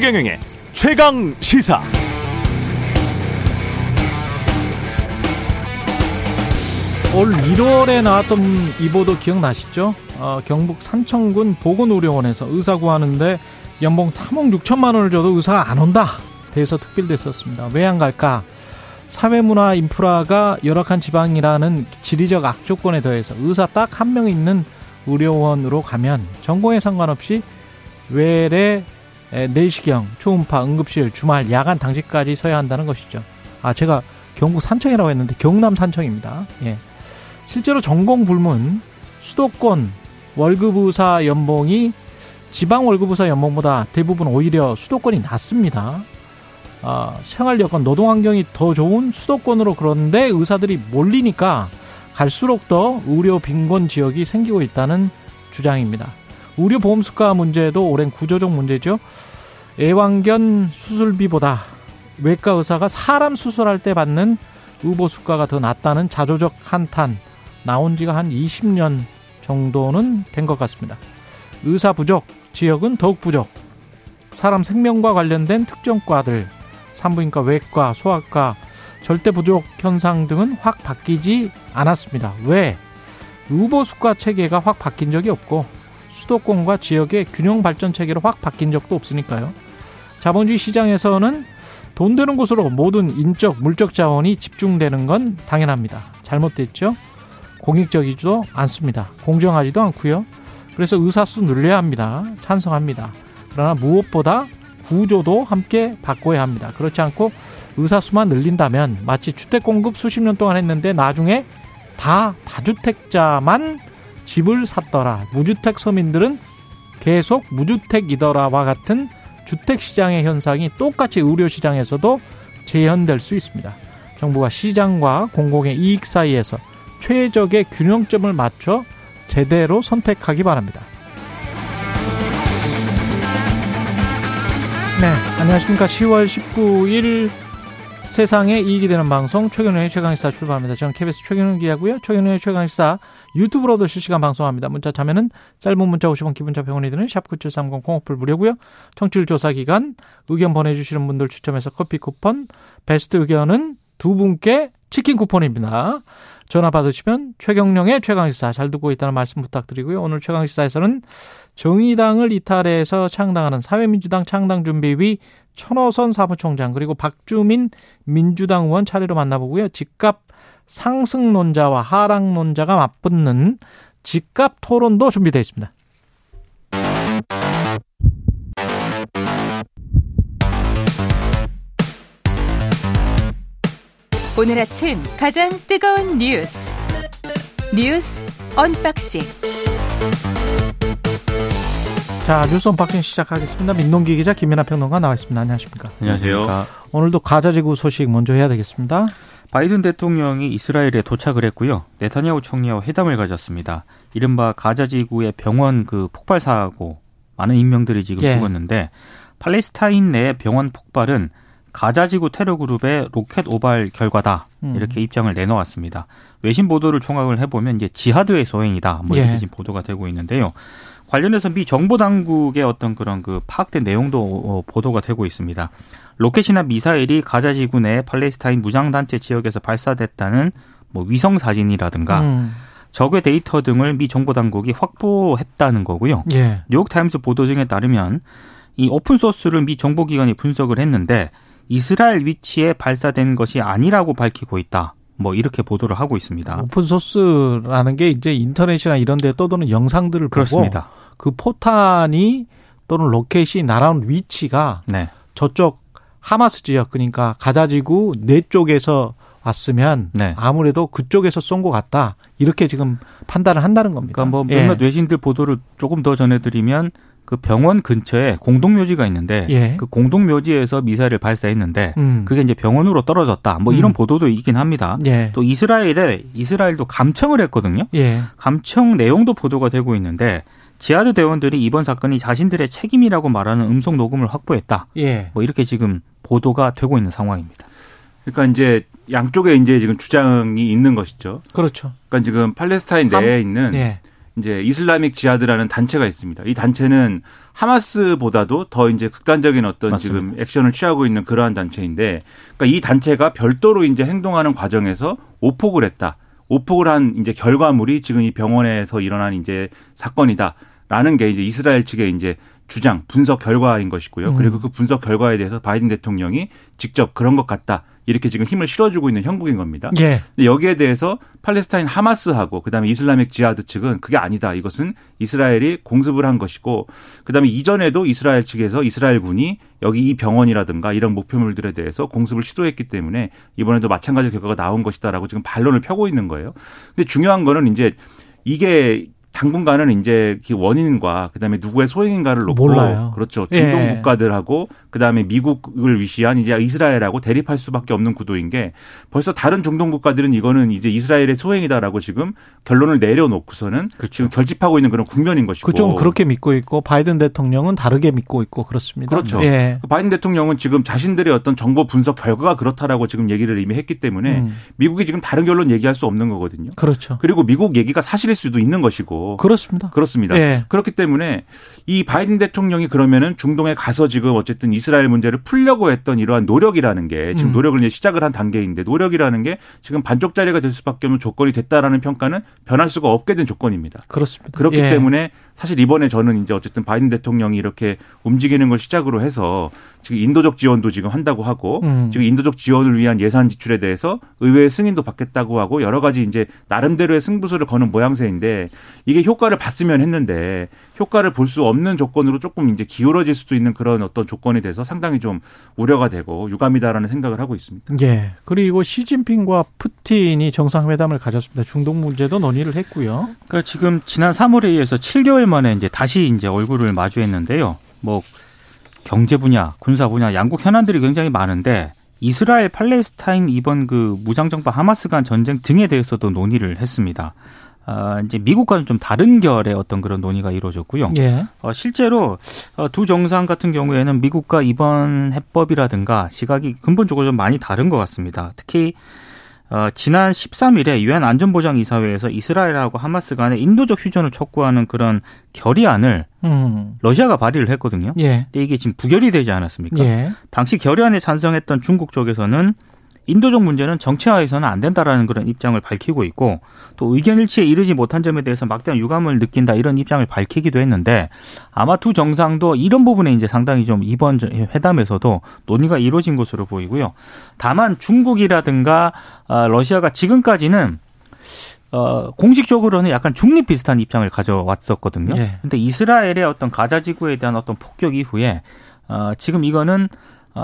최경영의 최강 시사. 올 1월에 나왔던 이 보도 기억나시죠? 어, 경북 산청군 보건의료원에서 의사 구하는데 연봉 3억 6천만 원을 줘도 의사가 안 온다. 대해서 특별됐었습니다. 왜 안 갈까? 사회문화 인프라가 열악한 지방이라는 지리적 악조건에 더해서 의사 딱 한 명 있는 의료원으로 가면 전공에 상관없이 외래 내시경, 초음파, 응급실, 주말, 야간 당직까지 서야 한다는 것이죠. 아, 제가 경북 산청이라고 했는데 경남 산청입니다. 예. 실제로 전공 불문 수도권 월급 의사 연봉이 지방 월급 의사 연봉보다 대부분 오히려 수도권이 낮습니다. 아, 생활 여건, 노동 환경이 더 좋은 수도권으로 그런데 의사들이 몰리니까 갈수록 더 의료 빈곤 지역이 생기고 있다는 주장입니다. 의료 보험 수가 문제도 오랜 구조적 문제죠. 애완견 수술비보다 외과 의사가 사람 수술할 때 받는 의보 수가가 더 낮다는 자조적 한탄 나온 지가 한 20년 정도는 된 것 같습니다. 의사 부족, 지역은 더욱 부족. 사람 생명과 관련된 특정과들, 산부인과, 외과, 소아과, 절대 부족 현상 등은 확 바뀌지 않았습니다. 왜? 의보 수가 체계가 확 바뀐 적이 없고 수도권과 지역의 균형 발전 체계로 확 바뀐 적도 없으니까요. 자본주의 시장에서는 돈 되는 곳으로 모든 인적, 물적 자원이 집중되는 건 당연합니다. 잘못됐죠? 공익적이지도 않습니다. 공정하지도 않고요. 그래서 의사수 늘려야 합니다. 찬성합니다. 그러나 무엇보다 구조도 함께 바꿔야 합니다. 그렇지 않고 의사수만 늘린다면 마치 주택 공급 수십 년 동안 했는데 나중에 다 다주택자만 집을 샀더라. 무주택 서민들은 계속 무주택이더라와 같은 주택 시장의 현상이 똑같이 의료 시장에서도 재현될 수 있습니다. 정부가 시장과 공공의 이익 사이에서 최적의 균형점을 맞춰 제대로 선택하기 바랍니다. 네, 안녕하십니까. 10월 19일 세상에 이익이 되는 방송 최경련의 최강시사 출발합니다. 저는 KBS 최경련 기자고요. 최경련의 최강시사 유튜브로도 실시간 방송합니다. 문자 참여는 짧은 문자 50원 기본자 병원이 드는 샵9730 공업불 무료고요. 청취율 조사 기간 의견 보내주시는 분들 추첨해서 커피 쿠폰 베스트 의견은 두 분께 치킨 쿠폰입니다. 전화 받으시면 최경령의 최강시사 잘 듣고 있다는 말씀 부탁드리고요. 오늘 최강시사에서는 정의당을 이탈해서 창당하는 사회민주당 창당준비위 천호선 사무총장 그리고 박주민 민주당 의원 차례로 만나보고요. 집값 상승론자와 하락론자가 맞붙는 집값 토론도 준비되어 있습니다. 오늘 아침 가장 뜨거운 뉴스 뉴스 unboxing 자 뉴스 unboxing 시작하겠습니다. 민동기 기자 김민아 평론가 나와 있습니다. 안녕하십니까? 안녕하세요. 오늘도 가자지구 소식 먼저 해야 되겠습니다. 바이든 대통령이 이스라엘에 도착을 했고요. 네타냐후 총리와 회담을 가졌습니다. 이른바 가자 지구의 병원 그 폭발 사고 많은 인명들이 지금 예. 죽었는데 팔레스타인 내 병원 폭발은 가자 지구 테러 그룹의 로켓 오발 결과다 음. 이렇게 입장을 내놓았습니다. 외신 보도를 총각을 해 보면 이제 지하드의 소행이다 뭐 이렇게 예. 지금 보도가 되고 있는데요. 관련해서 미 정보 당국의 어떤 그런 그 파악된 내용도 어, 보도가 되고 있습니다. 로켓이나 미사일이 가자 지구 내 팔레스타인 무장단체 지역에서 발사됐다는 뭐 위성 사진이라든가 음. 적외선 데이터 등을 미 정보 당국이 확보했다는 거고요. 예. 뉴욕 타임스 보도 등에 따르면 이 open source를 미 정보 기관이 분석을 했는데 이스라엘 위치에 발사된 것이 아니라고 밝히고 있다. 뭐 이렇게 보도를 하고 있습니다. open source라는 게 이제 인터넷이나 이런 데 떠도는 영상들을 그렇습니다. 그 포탄이 또는 로켓이 날아온 위치가 네. 저쪽 하마스 지역 그러니까 가자지구 내 쪽에서 왔으면 네. 아무래도 그쪽에서 쏜 것 같다. 이렇게 지금 판단을 한다는 겁니다. 그러니까 뭐 몇몇 예. 외신들 보도를 조금 더 전해드리면 그 병원 근처에 공동묘지가 있는데 예. 그 공동묘지에서 미사일을 발사했는데 음. 그게 이제 병원으로 떨어졌다. 뭐 이런 음. 보도도 있긴 합니다. 예. 또 이스라엘에 이스라엘도 감청을 했거든요. 예. 감청 내용도 보도가 되고 있는데 지하드 대원들이 이번 사건이 자신들의 책임이라고 말하는 음성 녹음을 확보했다. 예. 뭐 이렇게 지금 보도가 되고 있는 상황입니다. 그러니까 이제 양쪽에 이제 지금 주장이 있는 것이죠. 그렇죠. 그러니까 지금 팔레스타인 내에 있는 예. 이제 이슬라믹 지하드라는 단체가 있습니다. 이 단체는 하마스보다도 더 이제 극단적인 어떤 맞습니다. 지금 액션을 취하고 있는 그러한 단체인데, 그러니까 이 단체가 별도로 이제 행동하는 과정에서 오폭을 했다. 오폭을 한 이제 결과물이 지금 이 병원에서 일어난 이제 사건이다 라는 게 이제 이스라엘 측의 이제 주장, 분석 결과인 것이고요. 음. 그리고 그 분석 결과에 대해서 바이든 대통령이 직접 그런 것 같다. 이렇게 지금 힘을 실어주고 있는 형국인 겁니다. 예. 여기에 대해서 팔레스타인 하마스하고 그다음에 이슬라믹 지하드 측은 그게 아니다. 이것은 이스라엘이 공습을 한 것이고 그다음에 이전에도 이스라엘 측에서 이스라엘 군이 여기 이 병원이라든가 이런 목표물들에 대해서 공습을 시도했기 때문에 이번에도 마찬가지 결과가 나온 것이다라고 지금 반론을 펴고 있는 거예요. 근데 중요한 거는 이제 이게 당분간은 이제 그 원인과 그다음에 누구의 소행인가를 놓고 몰라요. 그렇죠. 중동 예. 국가들하고 그다음에 미국을 위시한 이제 이스라엘하고 대립할 수밖에 없는 구도인 게 벌써 다른 중동 국가들은 이거는 이제 이스라엘의 소행이다라고 지금 결론을 내려놓고서는 그렇죠. 지금 결집하고 있는 그런 국면인 것이고 그쪽 그렇게 믿고 있고 바이든 대통령은 다르게 믿고 있고 그렇습니다. 그렇죠. 예. 그 바이든 대통령은 지금 자신들의 어떤 정보 분석 결과가 그렇다라고 지금 얘기를 이미 했기 때문에 음. 미국이 지금 다른 결론 얘기할 수 없는 거거든요. 그렇죠. 그리고 미국 얘기가 사실일 수도 있는 것이고 그렇습니다. 그렇습니다. 예. 그렇기 때문에 이 바이든 대통령이 그러면은 중동에 가서 지금 어쨌든 이스라엘 문제를 풀려고 했던 이러한 노력이라는 게 지금 음. 노력을 이제 시작을 한 단계인데 노력이라는 게 지금 반쪽짜리가 될 수밖에 없는 조건이 됐다라는 평가는 변할 수가 없게 된 조건입니다. 그렇습니다. 그렇기 예. 때문에 사실 이번에 저는 이제 어쨌든 바이든 대통령이 이렇게 움직이는 걸 시작으로 해서 지금 인도적 지원도 지금 한다고 하고 음. 지금 인도적 지원을 위한 예산 지출에 대해서 의회 승인도 받겠다고 하고 여러 가지 이제 나름대로의 승부수를 거는 모양새인데 이게 효과를 봤으면 했는데 효과를 볼 수 없는 조건으로 조금 이제 기울어질 수도 있는 그런 어떤 조건이 돼서 상당히 좀 우려가 되고 유감이다라는 생각을 하고 있습니다. 예. 그리고 시진핑과 푸틴이 정상회담을 가졌습니다. 중동 문제도 논의를 했고요. 그러니까 지금 지난 3월에 의해서 7개월 만에 이제 다시 이제 얼굴을 마주했는데요. 뭐 경제 분야, 군사 분야 양국 현안들이 굉장히 많은데 이스라엘 팔레스타인 이번 그 무장정파 하마스 간 전쟁 등에 대해서도 논의를 했습니다. 어, 이제 미국과는 좀 다른 결의 어떤 그런 논의가 이루어졌고요. 예. 어, 실제로 어, 두 정상 같은 경우에는 미국과 이번 해법이라든가 시각이 근본적으로 좀 많이 다른 것 같습니다. 특히 어, 지난 13일에 유엔 안전보장이사회에서 이스라엘하고 하마스 간에 인도적 휴전을 촉구하는 그런 결의안을 음. 러시아가 발의를 했거든요. 예. 근데 이게 지금 부결이 되지 않았습니까? 예. 당시 결의안에 찬성했던 중국 쪽에서는 인도적 문제는 정치화해서는 안 된다라는 그런 입장을 밝히고 있고 또 의견 일치에 이르지 못한 점에 대해서 막대한 유감을 느낀다 이런 입장을 밝히기도 했는데 아마 두 정상도 이런 부분에 이제 상당히 좀 이번 회담에서도 논의가 이루어진 것으로 보이고요. 다만 중국이라든가 아, 러시아가 지금까지는 어, 공식적으로는 약간 중립 비슷한 입장을 가져왔었거든요. 네. 근데 이스라엘의 어떤 가자 지구에 대한 어떤 폭격 이후에 어, 지금 이거는 어,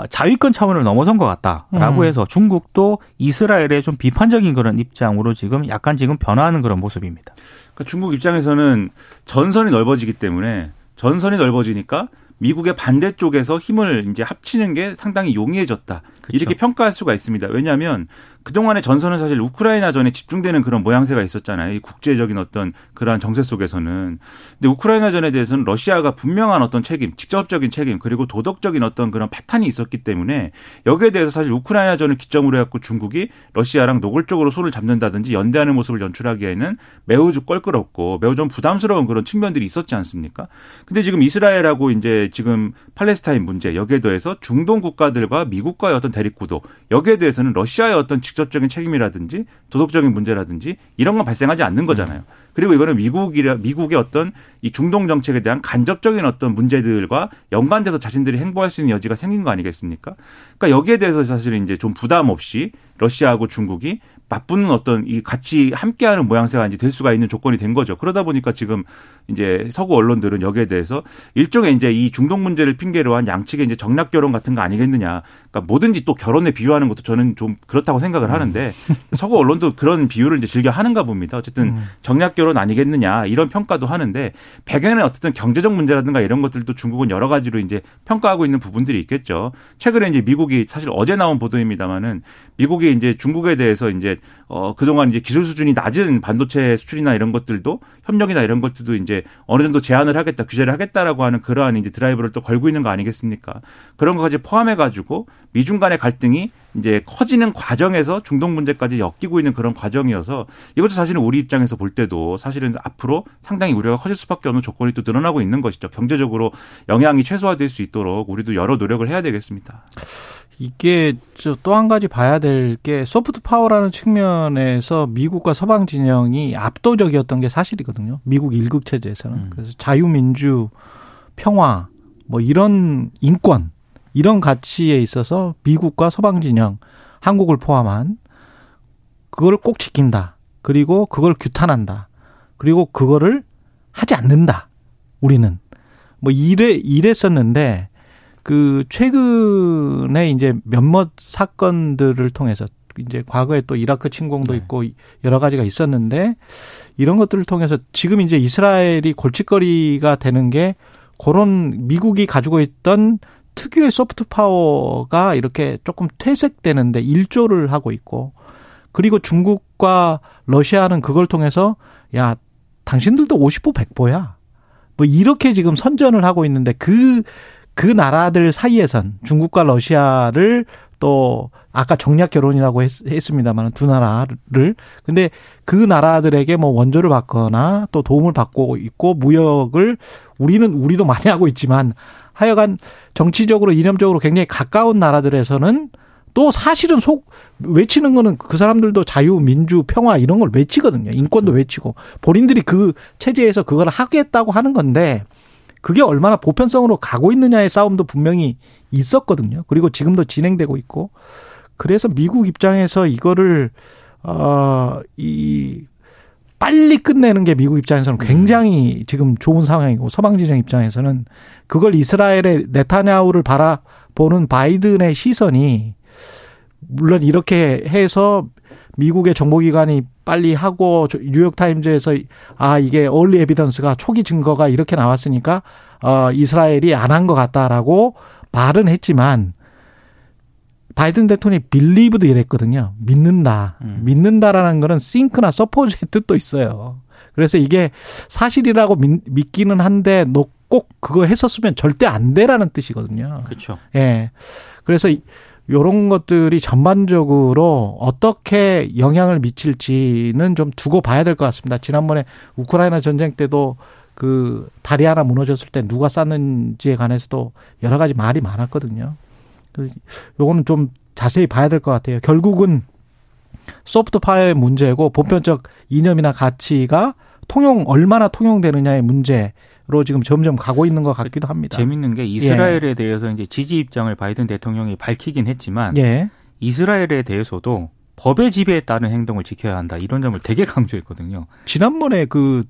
자위권 차원을 넘어선 것 같다라고 음. 해서 중국도 이스라엘에 좀 비판적인 그런 입장으로 지금 약간 지금 변화하는 그런 모습입니다. 그러니까 중국 입장에서는 전선이 넓어지기 때문에 전선이 넓어지니까 미국의 반대쪽에서 힘을 이제 합치는 게 상당히 용이해졌다. 그렇죠. 이렇게 평가할 수가 있습니다. 왜냐하면 그동안의 전선은 사실 우크라이나 전에 집중되는 그런 모양새가 있었잖아요. 이 국제적인 어떤 그러한 정세 속에서는. 근데 우크라이나 전에 대해서는 러시아가 분명한 어떤 책임, 직접적인 책임, 그리고 도덕적인 어떤 그런 파탄이 있었기 때문에 여기에 대해서 사실 우크라이나 전을 기점으로 해갖고 중국이 러시아랑 노골적으로 손을 잡는다든지 연대하는 모습을 연출하기에는 매우 껄끄럽고 매우 좀 부담스러운 그런 측면들이 있었지 않습니까? 근데 지금 이스라엘하고 이제 지금 팔레스타인 문제 여기에 더해서 중동 국가들과 미국과의 어떤 대립구도 여기에 대해서는 러시아의 어떤 직 접적인 책임이라든지 도덕적인 문제라든지 이런 건 발생하지 않는 거잖아요. 그리고 이거는 미국이라 미국의 어떤 이 중동 정책에 대한 간접적인 어떤 문제들과 연관돼서 자신들이 행보할 수 있는 여지가 생긴 거 아니겠습니까? 그러니까 여기에 대해서 사실 이제 좀 부담 없이 러시아하고 중국이 맞붙는 어떤 이 같이 함께하는 모양새가 이제 될 수가 있는 조건이 된 거죠. 그러다 보니까 지금 이제 서구 언론들은 여기에 대해서 일종의 이제 이 중동 문제를 핑계로 한 양측의 이제 정략 결혼 같은 거 아니겠느냐. 그러니까 뭐든지 또 결혼에 비유하는 것도 저는 좀 그렇다고 생각을 하는데 서구 언론도 그런 비유를 이제 즐겨 하는가 봅니다. 어쨌든 음. 정략 결혼 아니겠느냐 이런 평가도 하는데 배경에는 어쨌든 경제적 문제라든가 이런 것들도 중국은 여러 가지로 이제 평가하고 있는 부분들이 있겠죠. 최근에 이제 미국이 사실 어제 나온 보도입니다만은 미국이 이제 중국에 대해서 이제 어 그동안 이제 기술 수준이 낮은 반도체 수출이나 이런 것들도 협력이나 이런 것들도 이제 어느 정도 제한을 하겠다, 규제를 하겠다라고 하는 그러한 이제 드라이브를 또 걸고 있는 거 아니겠습니까? 그런 것까지 포함해 가지고 미중 간의 갈등이 이제 커지는 과정에서 중동 문제까지 엮이고 있는 그런 과정이어서 이것도 사실은 우리 입장에서 볼 때도 사실은 앞으로 상당히 우려가 커질 수밖에 없는 조건이 또 늘어나고 있는 것이죠. 경제적으로 영향이 최소화될 수 있도록 우리도 여러 노력을 해야 되겠습니다. 이게 또 한 가지 봐야 될 게 soft power라는 측면에서 미국과 서방 진영이 압도적이었던 게 사실이거든요. 미국 일국 체제에서는. 음. 그래서 자유민주, 평화, 뭐 이런 인권, 이런 가치에 있어서 미국과 서방 진영, 한국을 포함한 그걸 꼭 지킨다. 그리고 그걸 규탄한다. 그리고 그거를 하지 않는다. 우리는. 뭐 이래, 이랬었는데 그 최근에 이제 몇몇 사건들을 통해서 이제 과거에 또 이라크 침공도 네. 있고 여러 가지가 있었는데 이런 것들을 통해서 지금 이제 이스라엘이 골칫거리가 되는 게 그런 미국이 가지고 있던 특유의 소프트 파워가 이렇게 조금 퇴색되는데 일조를 하고 있고 그리고 중국과 러시아는 그걸 통해서 야 당신들도 50보 100보야. 뭐 이렇게 지금 선전을 하고 있는데 그 그 나라들 사이에선 중국과 러시아를 또 아까 정략 결혼이라고 했, 습니다만 두 나라를 근데 그 나라들에게 뭐 원조를 받거나 또 도움을 받고 있고 무역을 우리는 우리도 많이 하고 있지만 하여간 정치적으로 이념적으로 굉장히 가까운 나라들에서는 또 사실은 속 외치는 거는 그 사람들도 자유, 민주, 평화 이런 걸 외치거든요. 인권도 그렇죠. 외치고 본인들이 그 체제에서 그걸 하겠다고 하는 건데 그게 얼마나 보편성으로 가고 있느냐의 싸움도 분명히 있었거든요. 그리고 지금도 진행되고 있고. 그래서 미국 입장에서 이거를 어이 빨리 끝내는 게 미국 입장에서는 굉장히 지금 좋은 상황이고 서방 진영 입장에서는 그걸 이스라엘의 네타냐후를 바라보는 바이든의 시선이 물론 이렇게 해서 미국의 정보기관이 빨리 하고 뉴욕 타임즈에서 아 이게 얼리 에비던스가 초기 증거가 이렇게 나왔으니까 어 이스라엘이 안 한 것 같다라고 말은 했지만 바이든 대통령이 빌리브도 이랬거든요. 믿는다. 음. 믿는다라는 거는 싱크나 서포즈의 뜻도 있어요. 그래서 이게 사실이라고 믿, 기는 한데 너 꼭 그거 했었으면 절대 안 돼라는 뜻이거든요. 그렇죠. 예. 그래서 요런 것들이 전반적으로 어떻게 영향을 미칠지는 좀 두고 봐야 될 것 같습니다. 지난번에 우크라이나 전쟁 때도 그 다리 하나 무너졌을 때 누가 쌌는지에 관해서도 여러 가지 말이 많았거든요. 그래서 요거는 좀 자세히 봐야 될 것 같아요. 결국은 소프트 파워의 문제고 보편적 이념이나 가치가 통용 얼마나 통용되느냐의 문제 로 지금 점점 가고 있는 것 같기도 합니다. 재밌는 게 이스라엘에 예. 대해서 이제 지지 입장을 바이든 대통령이 밝히긴 했지만 예. 이스라엘에 대해서도 법의 지배에 따른 행동을 지켜야 한다 이런 점을 되게 강조했거든요. 지난번에 그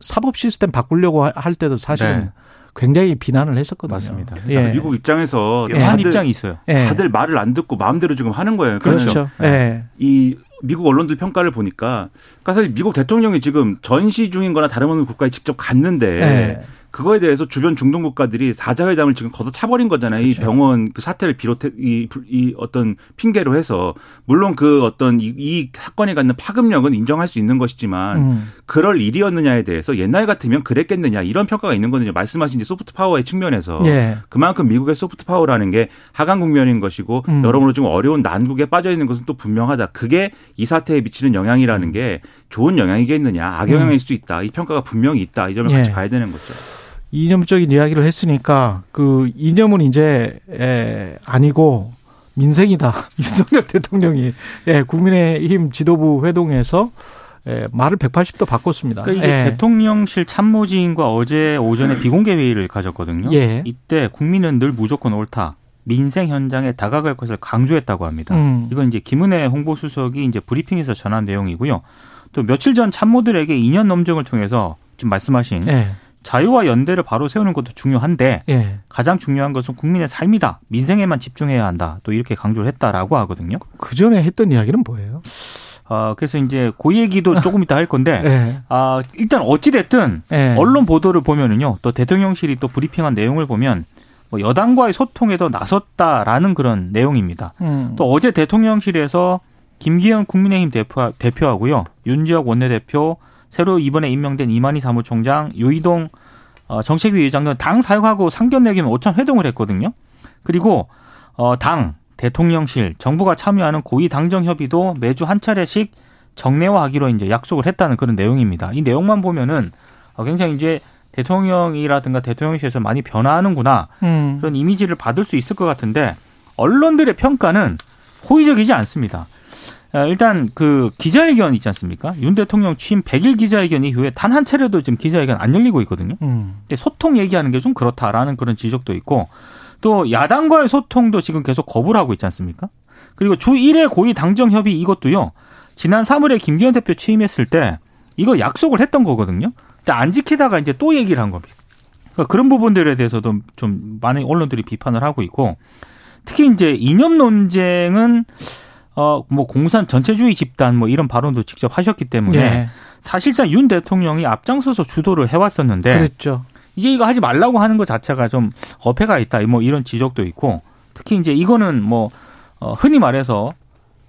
사법 시스템 바꾸려고 할 때도 사실은 네. 굉장히 비난을 했었거든요. 맞습니다. 예. 미국 입장에서 예. 한 입장이 있어요. 예. 다들 말을 안 듣고 마음대로 지금 하는 거예요. 그렇죠. 그렇죠. 예. 이 미국 언론들 평가를 보니까 그러니까 사실 미국 대통령이 지금 전시 중인 거나 다름 없는 국가에 직접 갔는데 네. 그거에 대해서 주변 중동 국가들이 사자회담을 지금 걷어 차버린 거잖아요. 그렇죠. 이 병원 그 사태를 비롯해 이, 이 어떤 핑계로 해서 물론 그 어떤 이, 이 사건이 갖는 파급력은 인정할 수 있는 것이지만 음. 그럴 일이었느냐에 대해서 옛날 같으면 그랬겠느냐 이런 평가가 있는 거든요. 말씀하신 이제 soft power의 측면에서 예. 그만큼 미국의 soft power라는 게 하강 국면인 것이고 음. 여러모로 좀 어려운 난국에 빠져 있는 것은 또 분명하다. 그게 이 사태에 미치는 영향이라는 음. 게 좋은 영향이겠느냐 악영향일 음. 수 있다. 이 평가가 분명히 있다. 이 점을 예. 같이 봐야 되는 거죠. 이념적인 이야기를 했으니까 그 이념은 이제 에, 아니고 민생이다. 윤석열 대통령이 예, 국민의힘 지도부 회동에서 예, 말을 180도 바꿨습니다. 그러니까 이게 예. 대통령실 참모진과 어제 오전에 비공개 회의를 가졌거든요. 예. 이때 국민은 늘 무조건 옳다. 민생 현장에 다가갈 것을 강조했다고 합니다. 음. 이건 이제 김은혜 홍보수석이 이제 브리핑에서 전한 내용이고요. 또 며칠 전 참모들에게 2년 넘정을 통해서 지금 말씀하신 예. 자유와 연대를 바로 세우는 것도 중요한데 예. 가장 중요한 것은 국민의 삶이다. 민생에만 집중해야 한다. 또 이렇게 강조를 했다라고 하거든요. 그 전에 했던 이야기는 뭐예요? 아, 그래서 이제 그 얘기도 조금 이따 할 건데, 예. 아, 일단 어찌됐든, 예. 언론 보도를 보면은요, 또 대통령실이 또 브리핑한 내용을 보면, 뭐 여당과의 소통에도 나섰다라는 그런 내용입니다. 음. 또 어제 대통령실에서 김기현 국민의힘 대표, 대표하고요, 윤지혁 원내대표, 새로 이번에 임명된 이만희 사무총장, 유이동 어, 정책위 의장은 당 사역하고 상견례 기면 오찬 회동을 했거든요. 그리고 어, 당, 대통령실, 정부가 참여하는 고위 당정 협의도 매주 한 차례씩 정례화하기로 이제 약속을 했다는 그런 내용입니다. 이 내용만 보면은 어, 굉장히 이제 대통령이라든가 대통령실에서 많이 변화하는구나 음. 그런 이미지를 받을 수 있을 것 같은데 언론들의 평가는 호의적이지 않습니다. 어, 일단 그 기자회견 있지 않습니까? 윤 대통령 취임 100일 기자회견 이후에 단 한 차례도 지금 기자회견 안 열리고 있거든요. 음. 소통 얘기하는 게 좀 그렇다라는 그런 지적도 있고 또 야당과의 소통도 지금 계속 거부를 하고 있지 않습니까? 그리고 주 1회 고위 당정 협의 이것도요. 지난 3월에 김기현 대표 취임했을 때 이거 약속을 했던 거거든요. 근데 안 지키다가 이제 또 얘기를 한 겁니다. 그러니까 그런 부분들에 대해서도 좀 많은 언론들이 비판을 하고 있고 특히 이제 이념 논쟁은 어 뭐 공산 전체주의 집단 뭐 이런 발언도 직접 하셨기 때문에 예. 사실상 윤 대통령이 앞장서서 주도를 해왔었는데 그랬죠. 이제 이거 하지 말라고 하는 것 자체가 좀 어폐가 있다 뭐 이런 지적도 있고 특히 이제 이거는 뭐 어, 흔히 말해서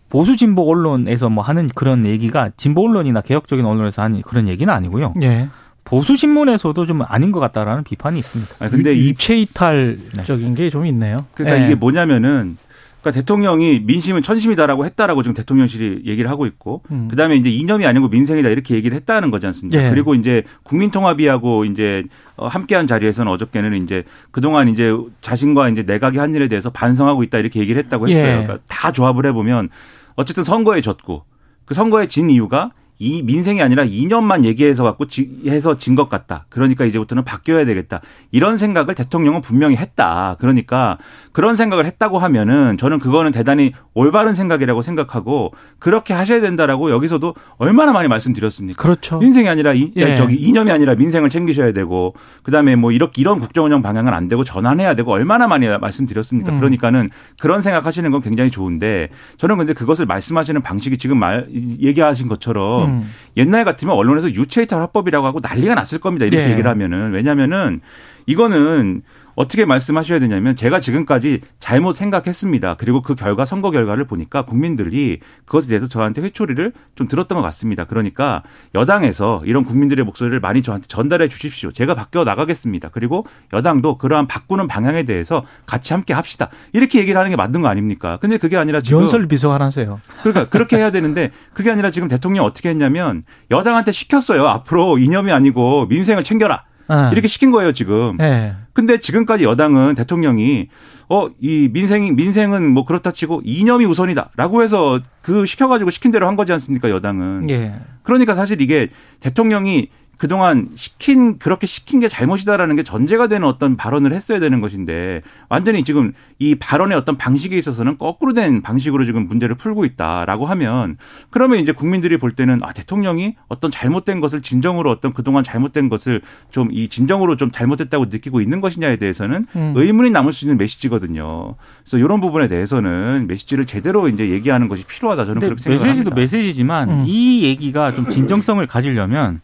보수 진보 언론에서 뭐 하는 그런 얘기가 진보 언론이나 개혁적인 언론에서 하는 그런 얘기는 아니고요. 예. 보수 신문에서도 좀 아닌 것 같다라는 비판이 있습니다. 아, 근데 이체 이탈적인 게좀 있네요. 그러니까 예. 이게 뭐냐면은 그러니까 대통령이 민심은 천심이다라고 했다라고 지금 대통령실이 얘기를 하고 있고 음. 그다음에 이제 이념이 아니고 민생이다 이렇게 얘기를 했다는 거지 않습니까? 예. 그리고 이제 국민통합이하고 이제 어, 함께한 자리에서는 어저께는 이제 그동안 이제 자신과 이제 내각이 한 일에 대해서 반성하고 있다 이렇게 얘기를 했다고 했어요. 예. 그러니까 다 조합을 해 보면 어쨌든 선거에 졌고 그 선거에 진 이유가 이 민생이 아니라 2년만 얘기해서 갖고 해서 진 것 같다. 그러니까 이제부터는 바뀌어야 되겠다. 이런 생각을 대통령은 분명히 했다. 그러니까 그런 생각을 했다고 하면은 저는 그거는 대단히 올바른 생각이라고 생각하고 그렇게 하셔야 된다라고 여기서도 얼마나 많이 말씀드렸습니까? 그렇죠. 민생이 아니라 이, 예. 저기 이념이 아니라 민생을 챙기셔야 되고 그다음에 뭐 이렇게 이런 국정 운영 방향은 안 되고 전환해야 되고 얼마나 많이 말씀드렸습니까? 음. 그러니까는 그런 생각하시는 건 굉장히 좋은데 저는 근데 그것을 말씀하시는 방식이 지금 말 얘기하신 것처럼 음. 옛날 같으면 언론에서 유체이탈 화법이라고 하고 난리가 났을 겁니다. 이렇게 네. 얘기를 하면은 왜냐면은 이거는 어떻게 말씀하셔야 되냐면 제가 지금까지 잘못 생각했습니다. 그리고 그 결과 선거 결과를 보니까 국민들이 그것에 대해서 저한테 회초리를 좀 들었던 것 같습니다. 그러니까 여당에서 이런 국민들의 목소리를 많이 저한테 전달해 주십시오. 제가 바뀌어 나가겠습니다. 그리고 여당도 그러한 바꾸는 방향에 대해서 같이 함께 합시다. 이렇게 얘기를 하는 게 맞는 거 아닙니까? 근데 그게 아니라 지금 연설 비서관 하세요. 그러니까 그렇게 해야 되는데 그게 아니라 지금 대통령 어떻게 했냐면 여당한테 시켰어요. 앞으로 이념이 아니고 민생을 챙겨라. 아. 이렇게 시킨 거예요, 지금. 네. 근데 지금까지 여당은 대통령이 어, 이 민생이, 민생은 뭐 그렇다 치고 이념이 우선이다. 라고 해서 그 시켜가지고 시킨 대로 한 거지 않습니까, 여당은. 예. 그러니까 사실 이게 대통령이 그동안 시킨 그렇게 시킨 게 잘못이다라는 게 전제가 되는 어떤 발언을 했어야 되는 것인데 완전히 지금 이 발언의 어떤 방식에 있어서는 거꾸로 된 방식으로 지금 문제를 풀고 있다라고 하면 그러면 이제 국민들이 볼 때는 아 대통령이 어떤 잘못된 것을 진정으로 어떤 그동안 잘못된 것을 좀 이 진정으로 좀 잘못됐다고 느끼고 있는 것이냐에 대해서는 음. 의문이 남을 수 있는 메시지거든요. 그래서 이런 부분에 대해서는 메시지를 제대로 이제 얘기하는 것이 필요하다 저는 그렇게 생각합니다. 메시지도 메시지지만 음. 이 얘기가 좀 진정성을 가지려면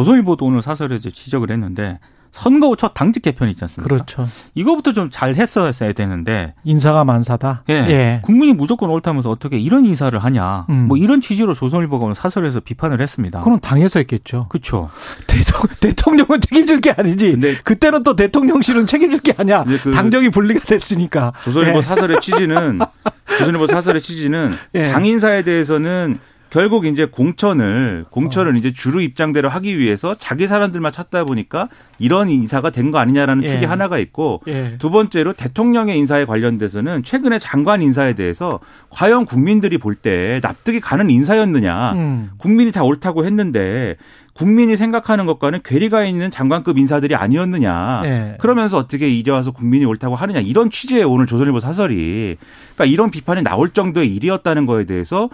조선일보도 오늘 사설에서 지적을 했는데 선거 후 첫 당직 개편 있지 않습니까? 그렇죠. 이거부터 좀 잘 했어야 되는데 인사가 만사다. 예. 예. 국민이 무조건 옳다면서 어떻게 이런 인사를 하냐. 음. 뭐 이런 취지로 조선일보가 오늘 사설에서 비판을 했습니다. 그럼 당에서 했겠죠. 그렇죠. 대통령, 은 책임질 게 아니지. 그때는 또 대통령실은 책임질 게 아니야. 그 당정이 분리가 됐으니까. 조선일보 예. 사설의 취지는 조선일보 사설의 취지는 예. 당 인사에 대해서는 결국 이제 공천을 공천을 어. 이제 주류 입장대로 하기 위해서 자기 사람들만 찾다 보니까 이런 인사가 된 거 아니냐라는 예. 축이 하나가 있고 예. 두 번째로 대통령의 인사에 관련돼서는 최근에 장관 인사에 대해서 과연 국민들이 볼 때 납득이 가는 인사였느냐 음. 국민이 다 옳다고 했는데 국민이 생각하는 것과는 괴리가 있는 장관급 인사들이 아니었느냐. 네. 그러면서 어떻게 이제 와서 국민이 옳다고 하느냐. 이런 취지의 오늘 조선일보 사설이 그러니까 이런 비판이 나올 정도의 일이었다는 거에 대해서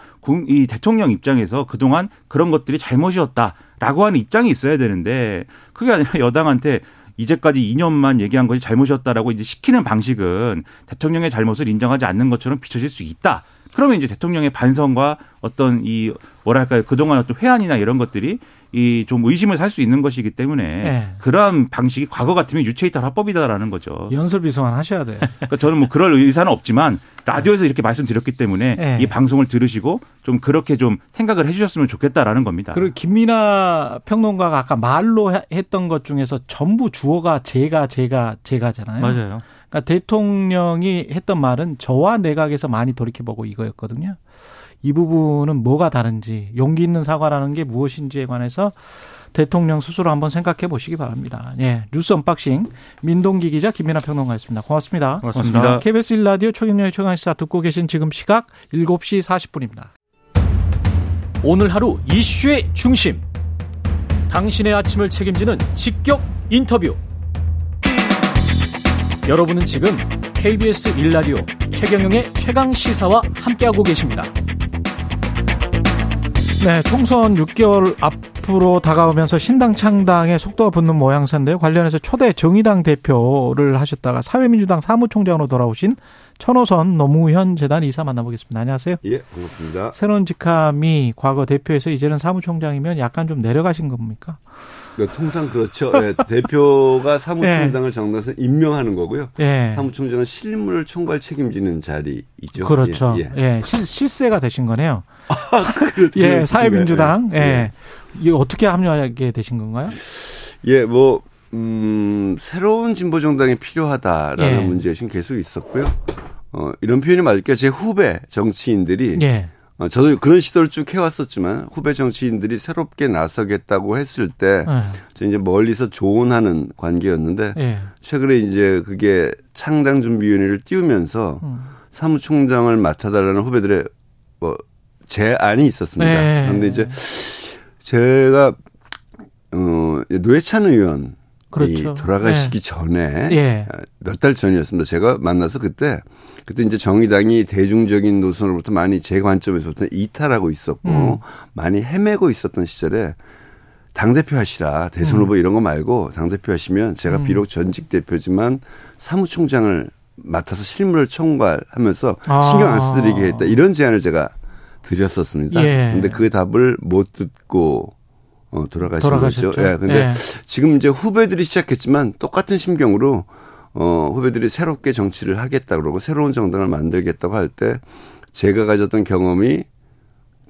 이 대통령 입장에서 그동안 그런 것들이 잘못이었다라고 하는 입장이 있어야 되는데 그게 아니라 여당한테 이제까지 2년만 얘기한 것이 잘못이었다라고 이제 시키는 방식은 대통령의 잘못을 인정하지 않는 것처럼 비춰질 수 있다. 그러면 이제 대통령의 반성과 어떤 이 뭐랄까요 그동안 어떤 회한이나 이런 것들이 이 좀 의심을 살 수 있는 것이기 때문에 네. 그러한 방식이 과거 같으면 유체이탈 합법이다라는 거죠. 연설 비서관 하셔야 돼요. 그러니까 저는 뭐 그럴 의사는 없지만 라디오에서 이렇게 말씀드렸기 때문에 네. 이 방송을 들으시고 좀 그렇게 좀 생각을 해주셨으면 좋겠다라는 겁니다. 그리고 김민아 평론가가 아까 말로 했던 것 중에서 전부 주어가 제가 제가 제가잖아요. 맞아요. 그러니까 대통령이 했던 말은 저와 내각에서 많이 돌이켜보고 이거였거든요. 이 부분은 뭐가 다른지 용기 있는 사과라는 게 무엇인지에 관해서 대통령 스스로 한번 생각해 보시기 바랍니다. 예. 뉴스 unboxing 민동기 기자 김민아 평론가였습니다. 고맙습니다. 고맙습니다. 고맙습니다. KBS 1라디오 최경영의 최강시사 듣고 계신 지금 시각 7시 40분입니다. 오늘 하루 이슈의 중심. 당신의 아침을 책임지는 직격 인터뷰. 여러분은 지금 KBS 1라디오 최경영의 최강 시사와 함께하고 계십니다. 네, 총선 6개월 앞으로 다가오면서 신당 창당에 속도가 붙는 모양새인데요. 관련해서 초대 정의당 대표를 하셨다가 사회민주당 사무총장으로 돌아오신 천호선 노무현 재단 이사 만나보겠습니다. 안녕하세요. 예, 반갑습니다. 새로운 직함이 과거 대표에서 이제는 사무총장이면 약간 좀 내려가신 겁니까? 네, 통상 그렇죠. 예, 대표가 사무총장을 정당에서 임명하는 거고요. 예. 사무총장은 실무를 총괄 책임지는 자리이죠. 그렇죠. 예, 예. 예. 실, 실세가 되신 거네요. 예, 되시나요? 사회민주당. 예. 예. 이게 어떻게 합류하게 되신 건가요? 예, 뭐 음, 새로운 진보 정당이 필요하다라는 예. 지금 계속 있었고요. 어, 이런 표현이 맞을까요? 제 후배 정치인들이 예. 어, 저도 그런 시도를 쭉 해왔었지만 후배 정치인들이 새롭게 나서겠다고 했을 때 예. 저 이제 멀리서 조언하는 관계였는데 예. 최근에 이제 그게 창당 준비위원회를 띄우면서 음. 사무총장을 맡아달라는 후배들의 뭐 제안이 있었습니다. 네. 그런데 이제 제가 어 노회찬 의원 이 그렇죠. 돌아가시기 전에 예. 몇달 전이었습니다. 제가 만나서 그때 그때 이제 정의당이 대중적인 노선으로부터 많이 제 관점에서부터 이탈하고 있었고 음. 많이 헤매고 있었던 시절에 당 대표 하시라 대선 후보 이런 거 말고 당 대표 하시면 제가 음. 비록 전직 대표지만 사무총장을 맡아서 실무를 총괄하면서 아. 신경 안 쓰드리겠다 이런 제안을 제가 드렸었습니다. 예. 근데 그 답을 못 듣고 어, 돌아가신 돌아가셨죠. 거죠. 예. 근데 예. 지금 이제 후배들이 시작했지만 똑같은 심경으로 어, 후배들이 새롭게 정치를 하겠다 그러고 새로운 정당을 만들겠다고 할 때 제가 가졌던 경험이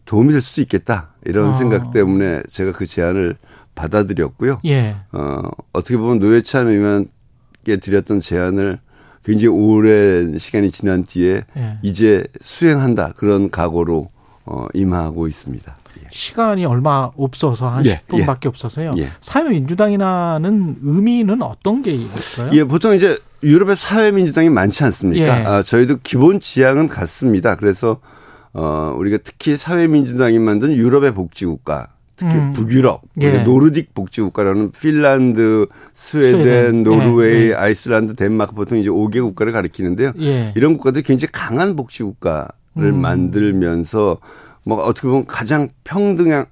도움이 될 수도 있겠다 이런 아. 생각 때문에 제가 그 제안을 받아들였고요. 예. 어, 어떻게 보면 노회찬 의원께 드렸던 제안을 굉장히 오랜 시간이 지난 뒤에 예. 이제 수행한다 그런 각오로 어, 임하고 있습니다. 예. 시간이 얼마 없어서 한 예, 10분밖에 없어서요. 예. 사회민주당이라는 의미는 어떤 게 있어요? 예, 보통 이제 유럽의 사회민주당이 많지 않습니까? 예. 아, 저희도 기본 지향은 같습니다. 그래서 어, 우리가 특히 사회민주당이 만든 유럽의 복지국가, 특히 음. 북유럽, 예. 노르딕 복지국가라는 핀란드, 스웨덴, 스웨덴. 노르웨이, 예, 예. 아이슬란드, 덴마크 보통 이제 5개 국가를 가리키는데요. 예. 이런 국가들이 굉장히 강한 복지국가를 음. 만들면서 뭐 어떻게 보면 가장 평등하고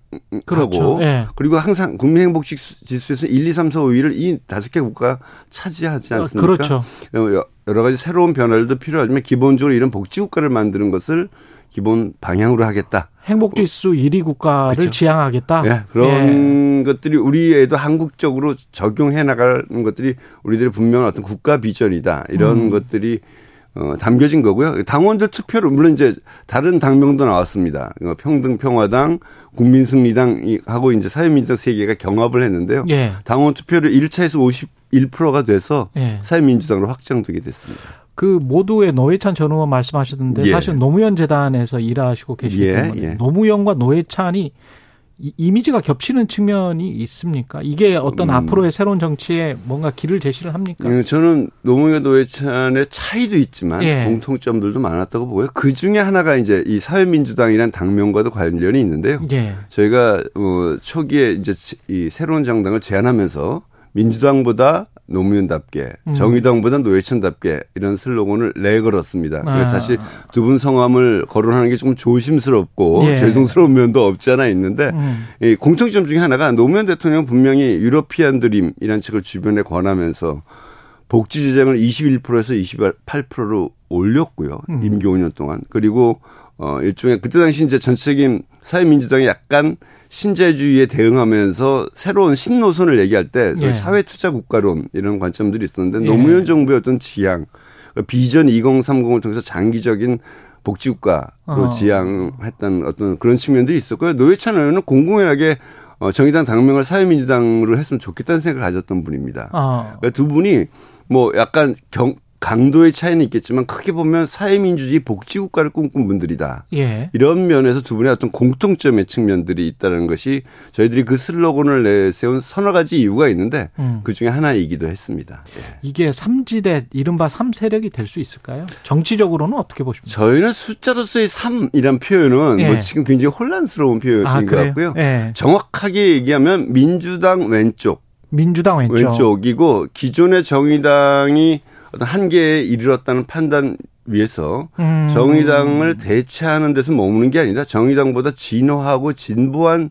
그렇죠. 예. 그리고 항상 국민행복지 지수에서 1, 2, 3, 4, 5위를 이 다섯 개 국가가 차지하지 어, 않습니까? 그렇죠. 어, 여러 가지 새로운 변화들도 필요하지만 기본적으로 이런 복지 국가를 만드는 것을 기본 방향으로 하겠다. 행복지수 1위 국가를 그렇죠. 지향하겠다. 예, 그런 것들이 우리에도 한국적으로 적용해 나가는 것들이 우리들의 분명한 어떤 국가 비전이다. 이런 음. 것들이 어, 담겨진 거고요. 당원들 투표로 물론 이제 다른 당명도 나왔습니다. 어, 평등 평화당, 국민승리당 하고 이제 사회민주당 세 개가 경합을 했는데요. 예. 당원 투표를 1차에서 51%가 돼서 예. 사회민주당으로 확정되게 됐습니다. 그 모두의 노회찬 전 의원 말씀하셨는데 예. 사실 노무현 재단에서 일하시고 계시기 예, 때문에 예. 노무현과 노회찬이 이- 이미지가 겹치는 측면이 있습니까? 이게 어떤 음. 앞으로의 새로운 정치에 뭔가 길을 제시를 합니까? 예, 저는 노무현 노회찬의 차이도 있지만 예. 공통점들도 많았다고 보고요. 그 중에 하나가 이제 이 사회민주당이라는 당명과도 관련이 있는데요. 예. 저희가 어, 초기에 이제 이 새로운 정당을 제안하면서 민주당보다 노무현답게 음. 정의당보다 노회찬답게 이런 슬로건을 내걸었습니다. 아. 그래서 사실 두 분 성함을 거론하는 게 조금 조심스럽고 예. 죄송스러운 면도 없지 않아 있는데 음. 이 공통점 중에 하나가 노무현 대통령은 분명히 European Dream이라는 책을 주변에 권하면서 복지 재정을 21%에서 28%로 올렸고요. 음. 임기 5년 동안. 그리고 어 일종의 그때 당시 이제 전체적인 사회민주당이 약간 신자유주의에 대응하면서 새로운 신노선을 얘기할 때 예. 사회 투자 국가론 이런 관점들이 있었는데 예. 노무현 정부의 어떤 지향 비전 2030을 통해서 장기적인 복지국가로 어. 지향했던 어떤 그런 측면들이 있었고요. 노회찬 의원은 공공연하게 어, 정의당 당명을 사회민주당으로 했으면 좋겠다는 생각을 가졌던 분입니다. 아. 그러니까 두 분이 뭐 약간 경, 강도의 차이는 있겠지만 크게 보면 사회민주주의 복지국가를 꿈꾼 분들이다. 예. 이런 면에서 두 분의 어떤 공통점의 측면들이 있다는 것이 저희들이 그 슬로건을 내세운 서너 가지 이유가 있는데 음. 그 중에 하나이기도 했습니다. 예. 이게 삼지대 이른바 삼세력이 될 수 있을까요? 정치적으로는 어떻게 보십니까? 저희는 숫자로서의 3이란 표현은 예. 뭐 지금 굉장히 혼란스러운 표현인 아, 것? 같고요. 예. 정확하게 얘기하면 민주당 왼쪽, 민주당 왼쪽. 왼쪽이고 기존의 정의당이 어떤 한계에 이르렀다는 판단 위해서 음. 정의당을 대체하는 데서 머무는 게 아니라 정의당보다 진화하고 진보한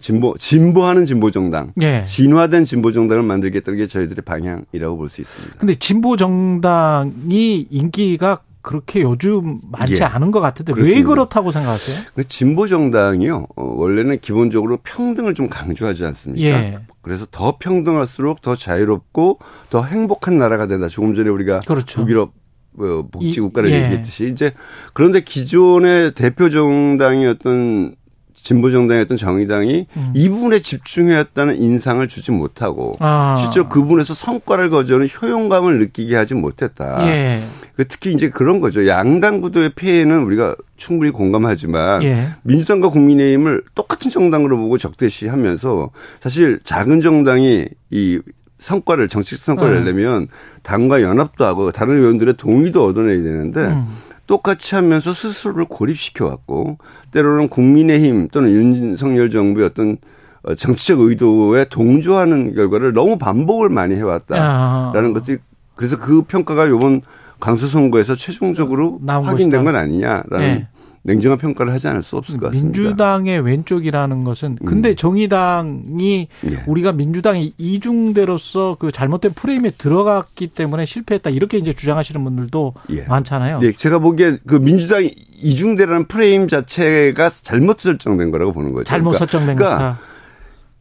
진보 진보하는 진보 정당, 예. 진화된 진보 정당을 만들겠다는 게 저희들의 방향이라고 볼 수 있습니다. 근데 진보 정당이 인기가 그렇게 요즘 많지 예. 않은 것 같은데 왜 그렇습니다. 그렇다고 생각하세요? 그 진보 정당이요 어, 원래는 기본적으로 평등을 좀 강조하지 않습니까? 예. 그래서 더 평등할수록 더 자유롭고 더 행복한 나라가 된다. 조금 전에 우리가 그렇죠. 북유럽 어, 복지국가를 이- 예. 얘기했듯이 이제 그런데 기존의 대표 정당이었던 진보 정당이었던 정의당이 이 부분에 집중해왔다는 인상을 주지 못하고 음. 아. 실제로 그 부분에서 성과를 거저는 효용감을 느끼게 하지 못했다. 예. 그 특히 이제 그런 거죠. 양당 구도의 폐해는 우리가 충분히 공감하지만 예. 민주당과 국민의힘을 똑같은 정당으로 보고 적대시하면서 사실 작은 정당이 이 성과를 정치적 성과를 음. 내려면 당과 연합도 하고 다른 의원들의 동의도 얻어내야 되는데 음. 똑같이 하면서 스스로를 고립시켜 왔고 때로는 국민의힘 또는 윤석열 정부의 어떤 어, 정치적 의도에 동조하는 결과를 너무 반복을 많이 해왔다라는 아. 것이 그래서 그 평가가 이번 강수 선거에서 최종적으로 확인된 것이다. 건 아니냐라는 예. 냉정한 평가를 하지 않을 수 없을 것 같습니다. 음. 민주당의 왼쪽이라는 것은 근데 정의당이 예. 우리가 민주당이 이중대로서 그 잘못된 프레임에 들어갔기 때문에 실패했다 이렇게 이제 주장하시는 분들도 예. 많잖아요. 네, 제가 보기엔 그 민주당 이중대라는 프레임 자체가 잘못 설정된 거라고 보는 거죠. 잘못 그러니까, 설정된 그러니까.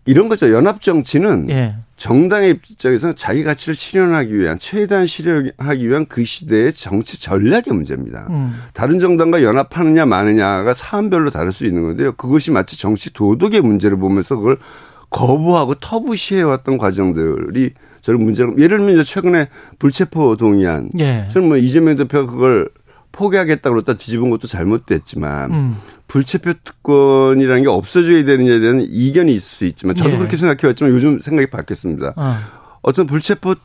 이런 거죠. 연합 정치는 예. 정당의 입장에서는 자기 가치를 실현하기 위한 최대한 실현하기 위한 그 시대의 정치 전략의 문제입니다. 음. 다른 정당과 연합하느냐 마느냐가 사안별로 다를 수 있는 건데요. 그것이 마치 정치 도덕의 문제를 보면서 그걸 거부하고 터부시해왔던 과정들이 저는 문제로 예를 들면 이제 최근에 불체포 동의안 예. 저는 뭐 이재명 대표가 그걸 포기하겠다고 그랬다 뒤집은 것도 잘못됐지만 음. 불체포 특권이라는 게 없어져야 되느냐에 대한 이견이 있을 수 있지만 저도 예. 그렇게 생각해왔지만 요즘 생각이 바뀌었습니다. 어. 어떤 불체포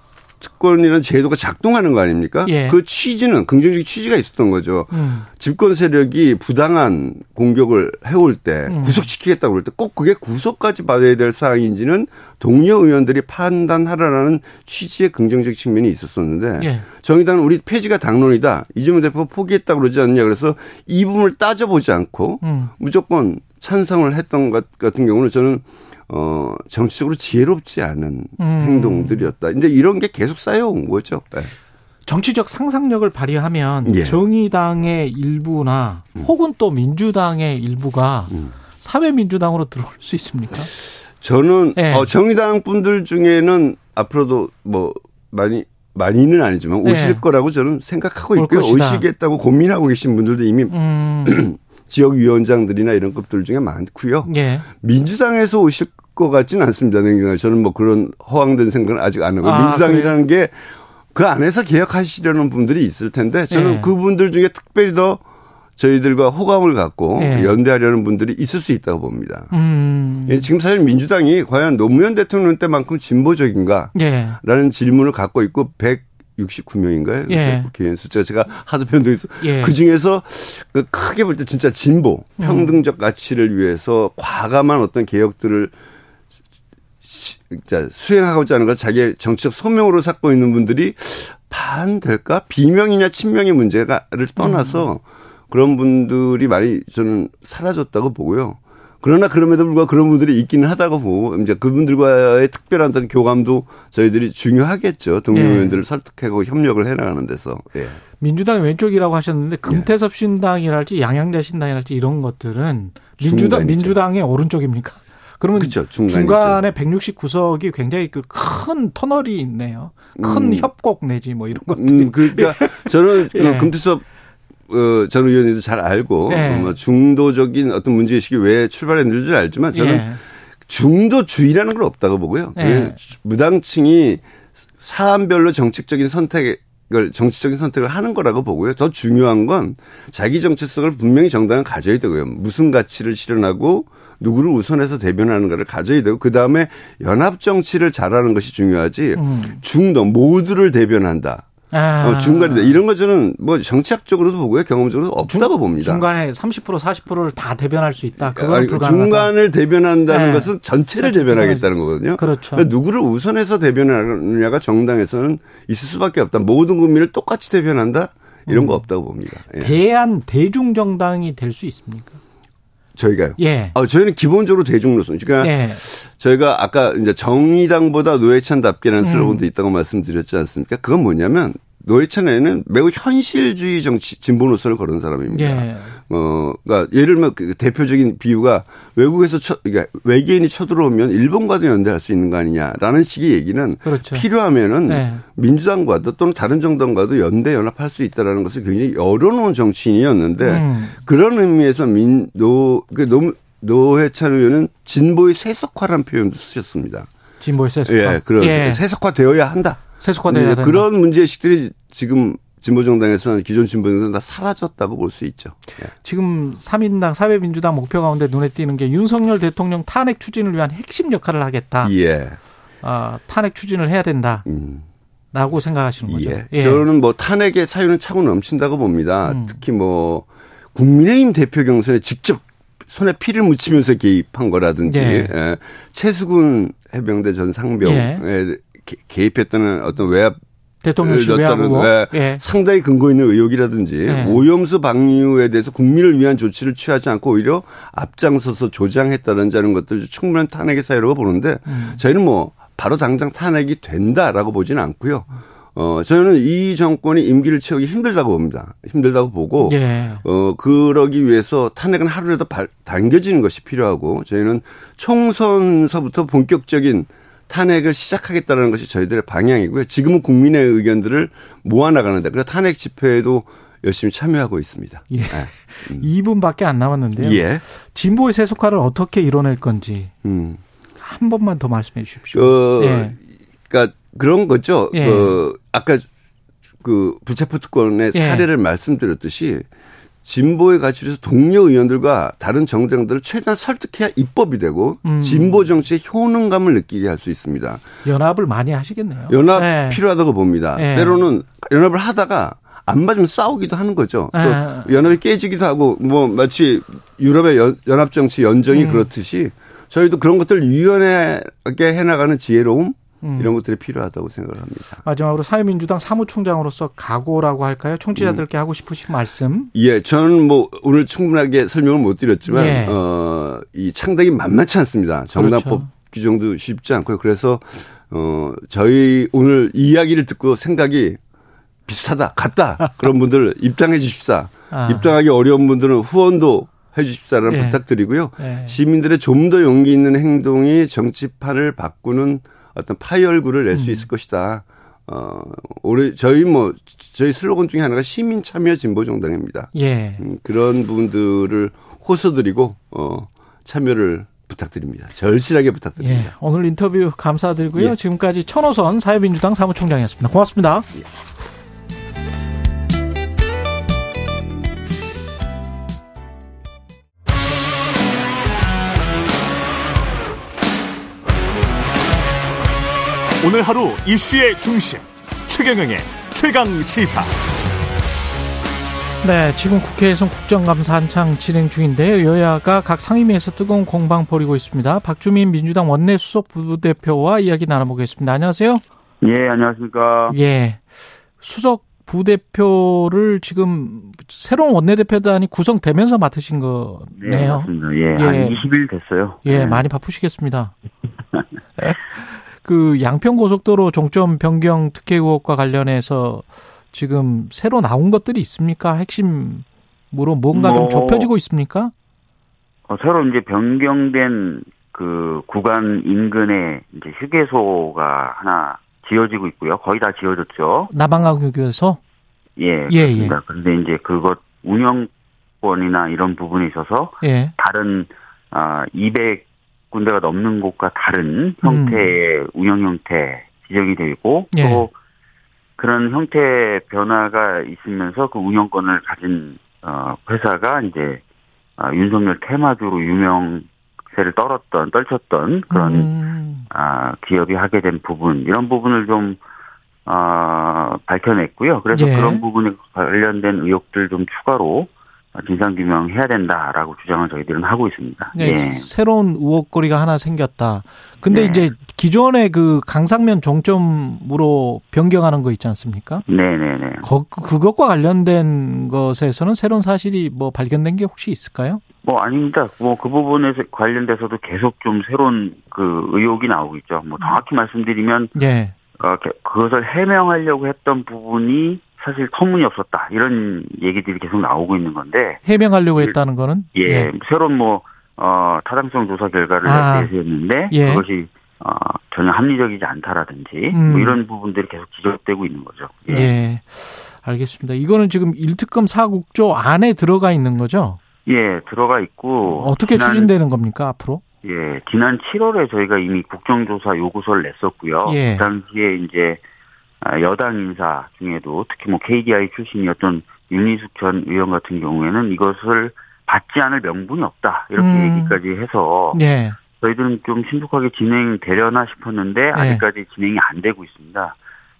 특권이라는 제도가 작동하는 거 아닙니까? 예. 그 취지는 긍정적 취지가 있었던 거죠. 음. 집권 세력이 부당한 공격을 해올 때 음. 구속시키겠다고 그럴 때 꼭 그게 구속까지 받아야 될 사항인지는 동료 의원들이 판단하라라는 취지의 긍정적 측면이 있었었는데 예. 정의당은 우리 폐지가 당론이다. 이재명 대표 포기했다고 그러지 않느냐. 그래서 이 부분을 따져보지 않고 음. 무조건 찬성을 했던 것 같은 경우는 저는 어 정치적으로 지혜롭지 않은 음. 행동들이었다. 근데 이런 게 계속 쌓여온 거죠. 네. 정치적 상상력을 발휘하면 예. 정의당의 일부나 혹은 또 민주당의 일부가 음. 사회민주당으로 들어올 수 있습니까? 저는 예. 어, 정의당 분들 중에는 앞으로도 뭐 많이 많이는 아니지만 오실 예. 거라고 저는 생각하고 올 있고요. 것이다. 오시겠다고 고민하고 계신 분들도 이미 음. 지역위원장들이나 이런 급들 중에 많고요. 예. 민주당에서 오실 것 같지는 않습니다. 냉정하게 저는 뭐 그런 허황된 생각은 아직 안 하고 아, 민주당이라는 게 그 안에서 개혁하시려는 분들이 있을 텐데 저는 예. 그분들 중에 특별히 더 저희들과 호감을 갖고 예. 연대하려는 분들이 있을 수 있다고 봅니다. 음. 예, 지금 사실 민주당이 과연 노무현 대통령 때만큼 진보적인가? 예. 라는 질문을 갖고 있고 169명인가요? 예. 국회의원 숫자 제가 하도 변동해서 예. 그 중에서 그 크게 볼 때 진짜 진보, 평등적 가치를 위해서 과감한 어떤 개혁들을 수행하고자 하는 것 자기의 정치적 소명으로 삼고 있는 분들이 반 될까? 비명이냐 친명의 문제가를 떠나서 그런 분들이 많이 저는 사라졌다고 보고요. 그러나 그럼에도 불구하고 그런 분들이 있기는 하다고 보고 이제 그분들과의 특별한 어떤 교감도 저희들이 중요하겠죠. 동료 네. 의원들을 설득하고 협력을 해나가는 데서. 예. 민주당 왼쪽이라고 하셨는데 금태섭 신당이랄지 양양자 신당이랄지 이런 것들은 민주당 중간이죠. 민주당의 오른쪽입니까? 그러면 그쵸. 중간에 169석이 굉장히 그 큰 터널이 있네요. 큰 음. 협곡 내지 뭐 이런 것들이. 음, 그러니까 저는 예. 그 금태섭 어, 전 의원님도 잘 알고 예. 뭐 중도적인 어떤 문제의식이 왜 출발했는지 알지만 저는 예. 중도주의라는 건 없다고 보고요. 예. 그 무당층이 사안별로 정책적인 선택을 정치적인 선택을 하는 거라고 보고요. 더 중요한 건 자기 정체성을 분명히 정당은 가져야 되고요. 무슨 가치를 실현하고 누구를 우선해서 대변하는가를 가져야 되고 그 다음에 연합 정치를 잘하는 것이 중요하지 음. 중도 모두를 대변한다. 아. 어, 중간이다. 이런 거 저는 뭐 정치학적으로도 보고요. 경험적으로도 없다고 봅니다. 중간에 30% 40%를 다 대변할 수 있다. 그건 아니. 중간을 대변한다는 네. 것은 전체를 그렇죠. 대변하겠다는 거거든요. 그렇죠. 그러니까 누구를 우선해서 대변하느냐가 정당에서는 있을 수밖에 없다. 모든 국민을 똑같이 대변한다? 이런 음. 거 없다고 봅니다. 예. 대한 대중 정당이 될 수 있습니까? 저희가요. 예. 아, 저희는 기본적으로 대중로선. 그러니까 예. 저희가 아까 이제 정의당보다 노회찬답게라는 음. 슬로건도 있다고 말씀드렸지 않습니까? 그건 뭐냐면 노회찬 의원은 매우 현실주의 정치 진보 노선을 걸은 사람입니다. 예. 어, 그러니까 예를 들면 그 대표적인 비유가 외국에서 쳐, 그러니까 외계인이 쳐들어오면 일본과도 연대할 수 있는 거 아니냐라는 식의 얘기는 그렇죠. 필요하면은 네. 민주당과도 또는 다른 정당과도 연대 연합할 수 있다라는 것을 굉장히 열어놓은 정치인이었는데 음. 그런 의미에서 민노 그 노, 노회찬 의원은 진보의 세속화라는 표현도 쓰셨습니다. 진보의 세속화. 예, 그런 세속화되어야 한다. 세속화돼야 된다. 그런 문제의식들이 지금 진보정당에서는 기존 진보정당 다 사라졌다고 볼 수 있죠. 예. 지금 3인당 사회민주당 목표 가운데 눈에 띄는 게 윤석열 대통령 탄핵 추진을 위한 핵심 역할을 하겠다. 예. 아, 탄핵 추진을 해야 된다. 음. 라고 생각하시는 거죠. 예. 저는 뭐 탄핵의 사유는 차고 넘친다고 봅니다. 음. 특히 뭐 국민의힘 대표 경선에 직접 손에 피를 묻히면서 개입한 거라든지 예. 예. 최수근 해병대 전 상병에 예. 개- 개입했다는 어떤 외압 대통령실 외압 후보. 예, 예. 상당히 근거 있는 의혹이라든지 예. 오염수 방류에 대해서 국민을 위한 조치를 취하지 않고 오히려 앞장서서 조장했다든지 하는 것들 충분한 탄핵의 사유라고 보는데 음. 저희는 뭐 바로 당장 탄핵이 된다라고 보지는 않고요. 어 저는 이 정권이 임기를 채우기 힘들다고 봅니다. 힘들다고 보고 예. 어 그러기 위해서 탄핵은 하루라도 발- 당겨지는 것이 필요하고 저희는 총선서부터 본격적인 탄핵을 시작하겠다는 것이 저희들의 방향이고요. 지금은 국민의 의견들을 모아나가는데 그래서 탄핵 집회에도 열심히 참여하고 있습니다. 예. 음. 2분밖에 안 남았는데요. 예. 진보의 세속화를 어떻게 이뤄낼 건지 음. 한 번만 더 말씀해 주십시오. 어, 예. 그러니까 그런 거죠. 예. 그 아까 그 부체포 특권의 예. 사례를 말씀드렸듯이 진보의 가치를 위해서 동료 의원들과 다른 정당들을 최대한 설득해야 입법이 되고 음. 진보 정치의 효능감을 느끼게 할 수 있습니다. 연합을 많이 하시겠네요. 연합 예. 필요하다고 봅니다. 예. 때로는 연합을 하다가 안 맞으면 싸우기도 하는 거죠. 예. 또 연합이 깨지기도 하고 뭐 마치 유럽의 연, 연합 정치 연정이 음. 그렇듯이 저희도 그런 것들을 유연하게 해나가는 지혜로움 음. 이런 것들이 필요하다고 생각을 합니다. 마지막으로 사회민주당 사무총장으로서 각오라고 할까요? 청취자들께 하고 싶으신 말씀. 예, 저는 뭐 오늘 충분하게 설명을 못 드렸지만 예. 어, 이 창당이 만만치 않습니다. 정당법 그렇죠. 규정도 쉽지 않고요. 그래서 어, 저희 오늘 이야기를 듣고 생각이 비슷하다, 같다 그런 분들 입당해 주십사. 아. 입당하기 어려운 분들은 후원도 해 주십사라는 예. 부탁드리고요. 예. 시민들의 좀 더 용기 있는 행동이 정치판을 바꾸는 어떤 파열구를 낼수 음. 있을 것이다. 어, 올해 저희 뭐 저희 슬로건 중에 하나가 시민 참여 진보 정당입니다. 예. 음, 그런 부분들을 호소드리고 어, 참여를 부탁드립니다. 절실하게 부탁드립니다. 예. 오늘 인터뷰 감사드리고요. 예. 지금까지 천호선 사회민주당 사무총장이었습니다. 고맙습니다. 오늘 하루 이슈의 중심 최경영의 최강 시사. 네, 지금 국회에서 국정감사 한창 진행 중인데요. 여야가 각 상임위에서 뜨거운 공방 벌이고 있습니다. 박주민 민주당 원내 수석 부대표와 이야기 나눠보겠습니다. 안녕하세요. 예, 안녕하십니까. 예. 수석 부대표를 지금 새로운 원내대표단이 구성되면서 맡으신 네, 거네요. 맞습니다. 예, 예. 한 20일 됐어요. 예, 네. 많이 바쁘시겠습니다. 그 양평 고속도로 종점 변경 특혜 의혹과 관련해서 지금 새로 나온 것들이 있습니까? 핵심으로 뭔가 좀 뭐, 좁혀지고 있습니까? 어, 새로 이제 변경된 그 구간 인근에 이제 휴게소가 하나 지어지고 있고요. 거의 다 지어졌죠. 남한강유교에서 예, 예, 그렇습니다. 그런데 이제 그것 운영권이나 이런 부분에 있어서 예. 다른 아 200 군데가 넘는 곳과 다른 형태의 운영 형태 지정이 되고 예. 또 그런 형태 변화가 있으면서 그 운영권을 가진 어 회사가 이제 아, 윤석열 테마주로 유명세를 떨었던 떨쳤던 그런 음. 아 기업이 하게 된 부분 이런 부분을 좀 아, 밝혀냈고요. 그래서 예. 그런 부분에 관련된 의혹들 좀 추가로 진상규명 해야 된다라고 주장을 저희들은 하고 있습니다. 네, 예. 새로운 의혹거리가 하나 생겼다. 근데 네. 이제 기존의 그 강상면 종점으로 변경하는 거 있지 않습니까? 네네네. 거, 그것과 관련된 것에서는 새로운 사실이 뭐 발견된 게 혹시 있을까요? 뭐 아닙니다. 뭐 그 부분에 관련돼서도 계속 좀 새로운 그 의혹이 나오고 있죠. 뭐 정확히 말씀드리면 예. 어, 게- 그것을 해명하려고 했던 부분이 사실 터무니없었다 이런 얘기들이 계속 나오고 있는 건데 해명하려고 했다는 거는 예, 새로운 뭐 어, 타당성 조사 결과를 아. 내세웠는데 예. 그것이 어, 전혀 합리적이지 않다라든지 음. 뭐 이런 부분들이 계속 지적되고 있는 거죠. 예. 예. 알겠습니다. 이거는 지금 일특검 사국조 안에 들어가 있는 거죠? 예, 들어가 있고 어떻게 지난- 추진되는 겁니까 앞으로? 예, 지난 7월에 저희가 이미 국정조사 요구서를 냈었고요. 예. 그 당시에 이제 아, 여당 인사 중에도 특히 뭐 KDI 출신이었던 윤희숙 전 의원 같은 경우에는 이것을 받지 않을 명분이 없다 이렇게 음. 얘기까지 해서 예. 저희들은 좀 신속하게 진행되려나 싶었는데 아직까지 진행이 안 되고 있습니다.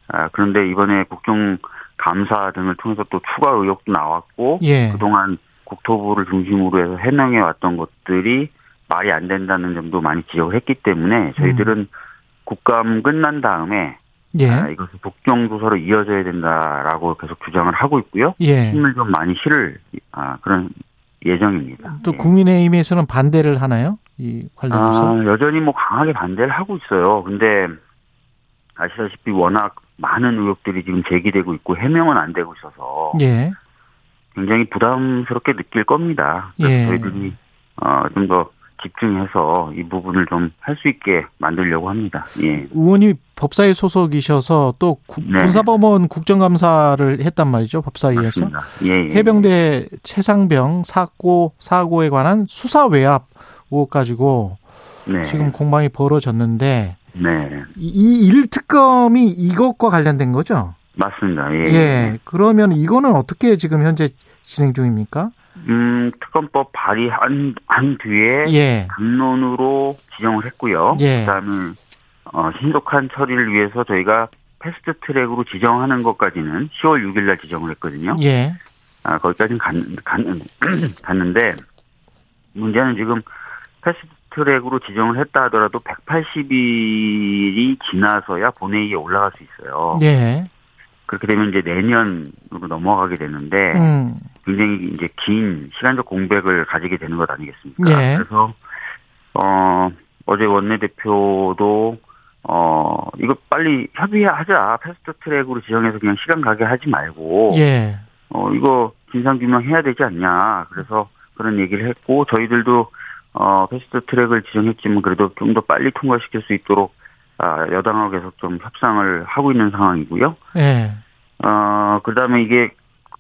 아, 그런데 이번에 국정 감사 등을 통해서 또 추가 의혹도 나왔고 예. 그동안 국토부를 중심으로 해서 해명해 왔던 것들이 말이 안 된다는 점도 많이 지적을 했기 때문에 저희들은 국감 끝난 다음에 음. 예. 아, 이것이 국정조사로 이어져야 된다라고 계속 주장을 하고 있고요. 예. 힘을 좀 많이 실을 아, 그런 예정입니다. 또 예. 국민의힘에서는 반대를 하나요? 이 관련해서? 아, 여전히 뭐 강하게 반대를 하고 있어요. 근데 아시다시피 워낙 많은 의혹들이 지금 제기되고 있고 해명은 안 되고 있어서 예. 굉장히 부담스럽게 느낄 겁니다. 그래서 예. 저희들이 어, 좀 더 집중해서 이 부분을 좀 할 수 있게 만들려고 합니다. 예. 의원이 법사위 소속이셔서 또 구- 네. 군사법원 국정감사를 했단 말이죠. 법사위에서. 맞습니다. 예, 예. 해병대 최상병 사고 사고에 관한 수사 외압 의혹 가지고 네. 지금 공방이 벌어졌는데 네. 이일 특검이 이것과 관련된 거죠? 맞습니다. 예. 예. 그러면 이거는 어떻게 지금 현재 진행 중입니까? 음, 특검법 발의한 한 뒤에 예. 당론으로 지정을 했고요. 예. 그다음에 어, 신속한 처리를 위해서 저희가 fast track으로 지정하는 것까지는 10월 6일 날 지정을 했거든요. 예. 아, 거기까지는 갔, 갔, 갔는데 문제는 지금 fast track으로 지정을 했다 하더라도 180일이 지나서야 본회의에 올라갈 수 있어요. 예. 그렇게 되면 이제 내년으로 넘어가게 되는데 음. 굉장히 이제 긴 시간적 공백을 가지게 되는 것 아니겠습니까? 예. 그래서 어 어제 원내대표도 어 이거 빨리 협의하자 fast track으로 지정해서 그냥 시간 가게 하지 말고 예. 어 이거 진상 규명해야 되지 않냐 그래서 그런 얘기를 했고 저희들도 어 fast track을 지정했지만 그래도 좀 더 빨리 통과시킬 수 있도록 아 여당하고 계속 좀 협상을 하고 있는 상황이고요. 예. 어, 그 다음에 이게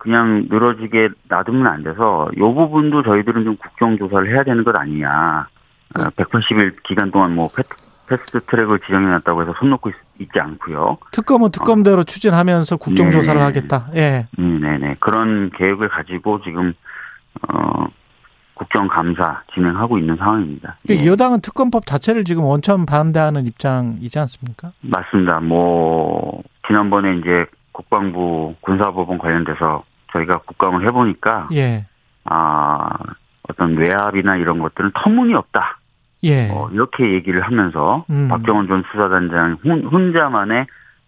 그냥 늘어지게 놔두면 안 돼서 요 부분도 저희들은 좀 국정조사를 해야 되는 것 아니냐. 어, 180일 기간 동안 뭐 패, 패스트 트랙을 지정해 놨다고 해서 손 놓고 있, 지 않고요. 특검은 특검대로 추진하면서 국정조사를 예. 하겠다. 예. 음, 네네. 그런 계획을 가지고 지금, 어, 국정감사 진행하고 있는 상황입니다. 그러니까 예, 여당은 특검법 자체를 지금 원천 반대하는 입장이지 않습니까? 맞습니다. 뭐, 지난번에 이제 국방부 군사법원 관련돼서 저희가 국감을 해보니까, 예. 아, 어떤 외압이나 이런 것들은 터무니없다. 예. 어, 이렇게 얘기를 하면서 음. 박정원 전 수사단장 혼, 혼자만의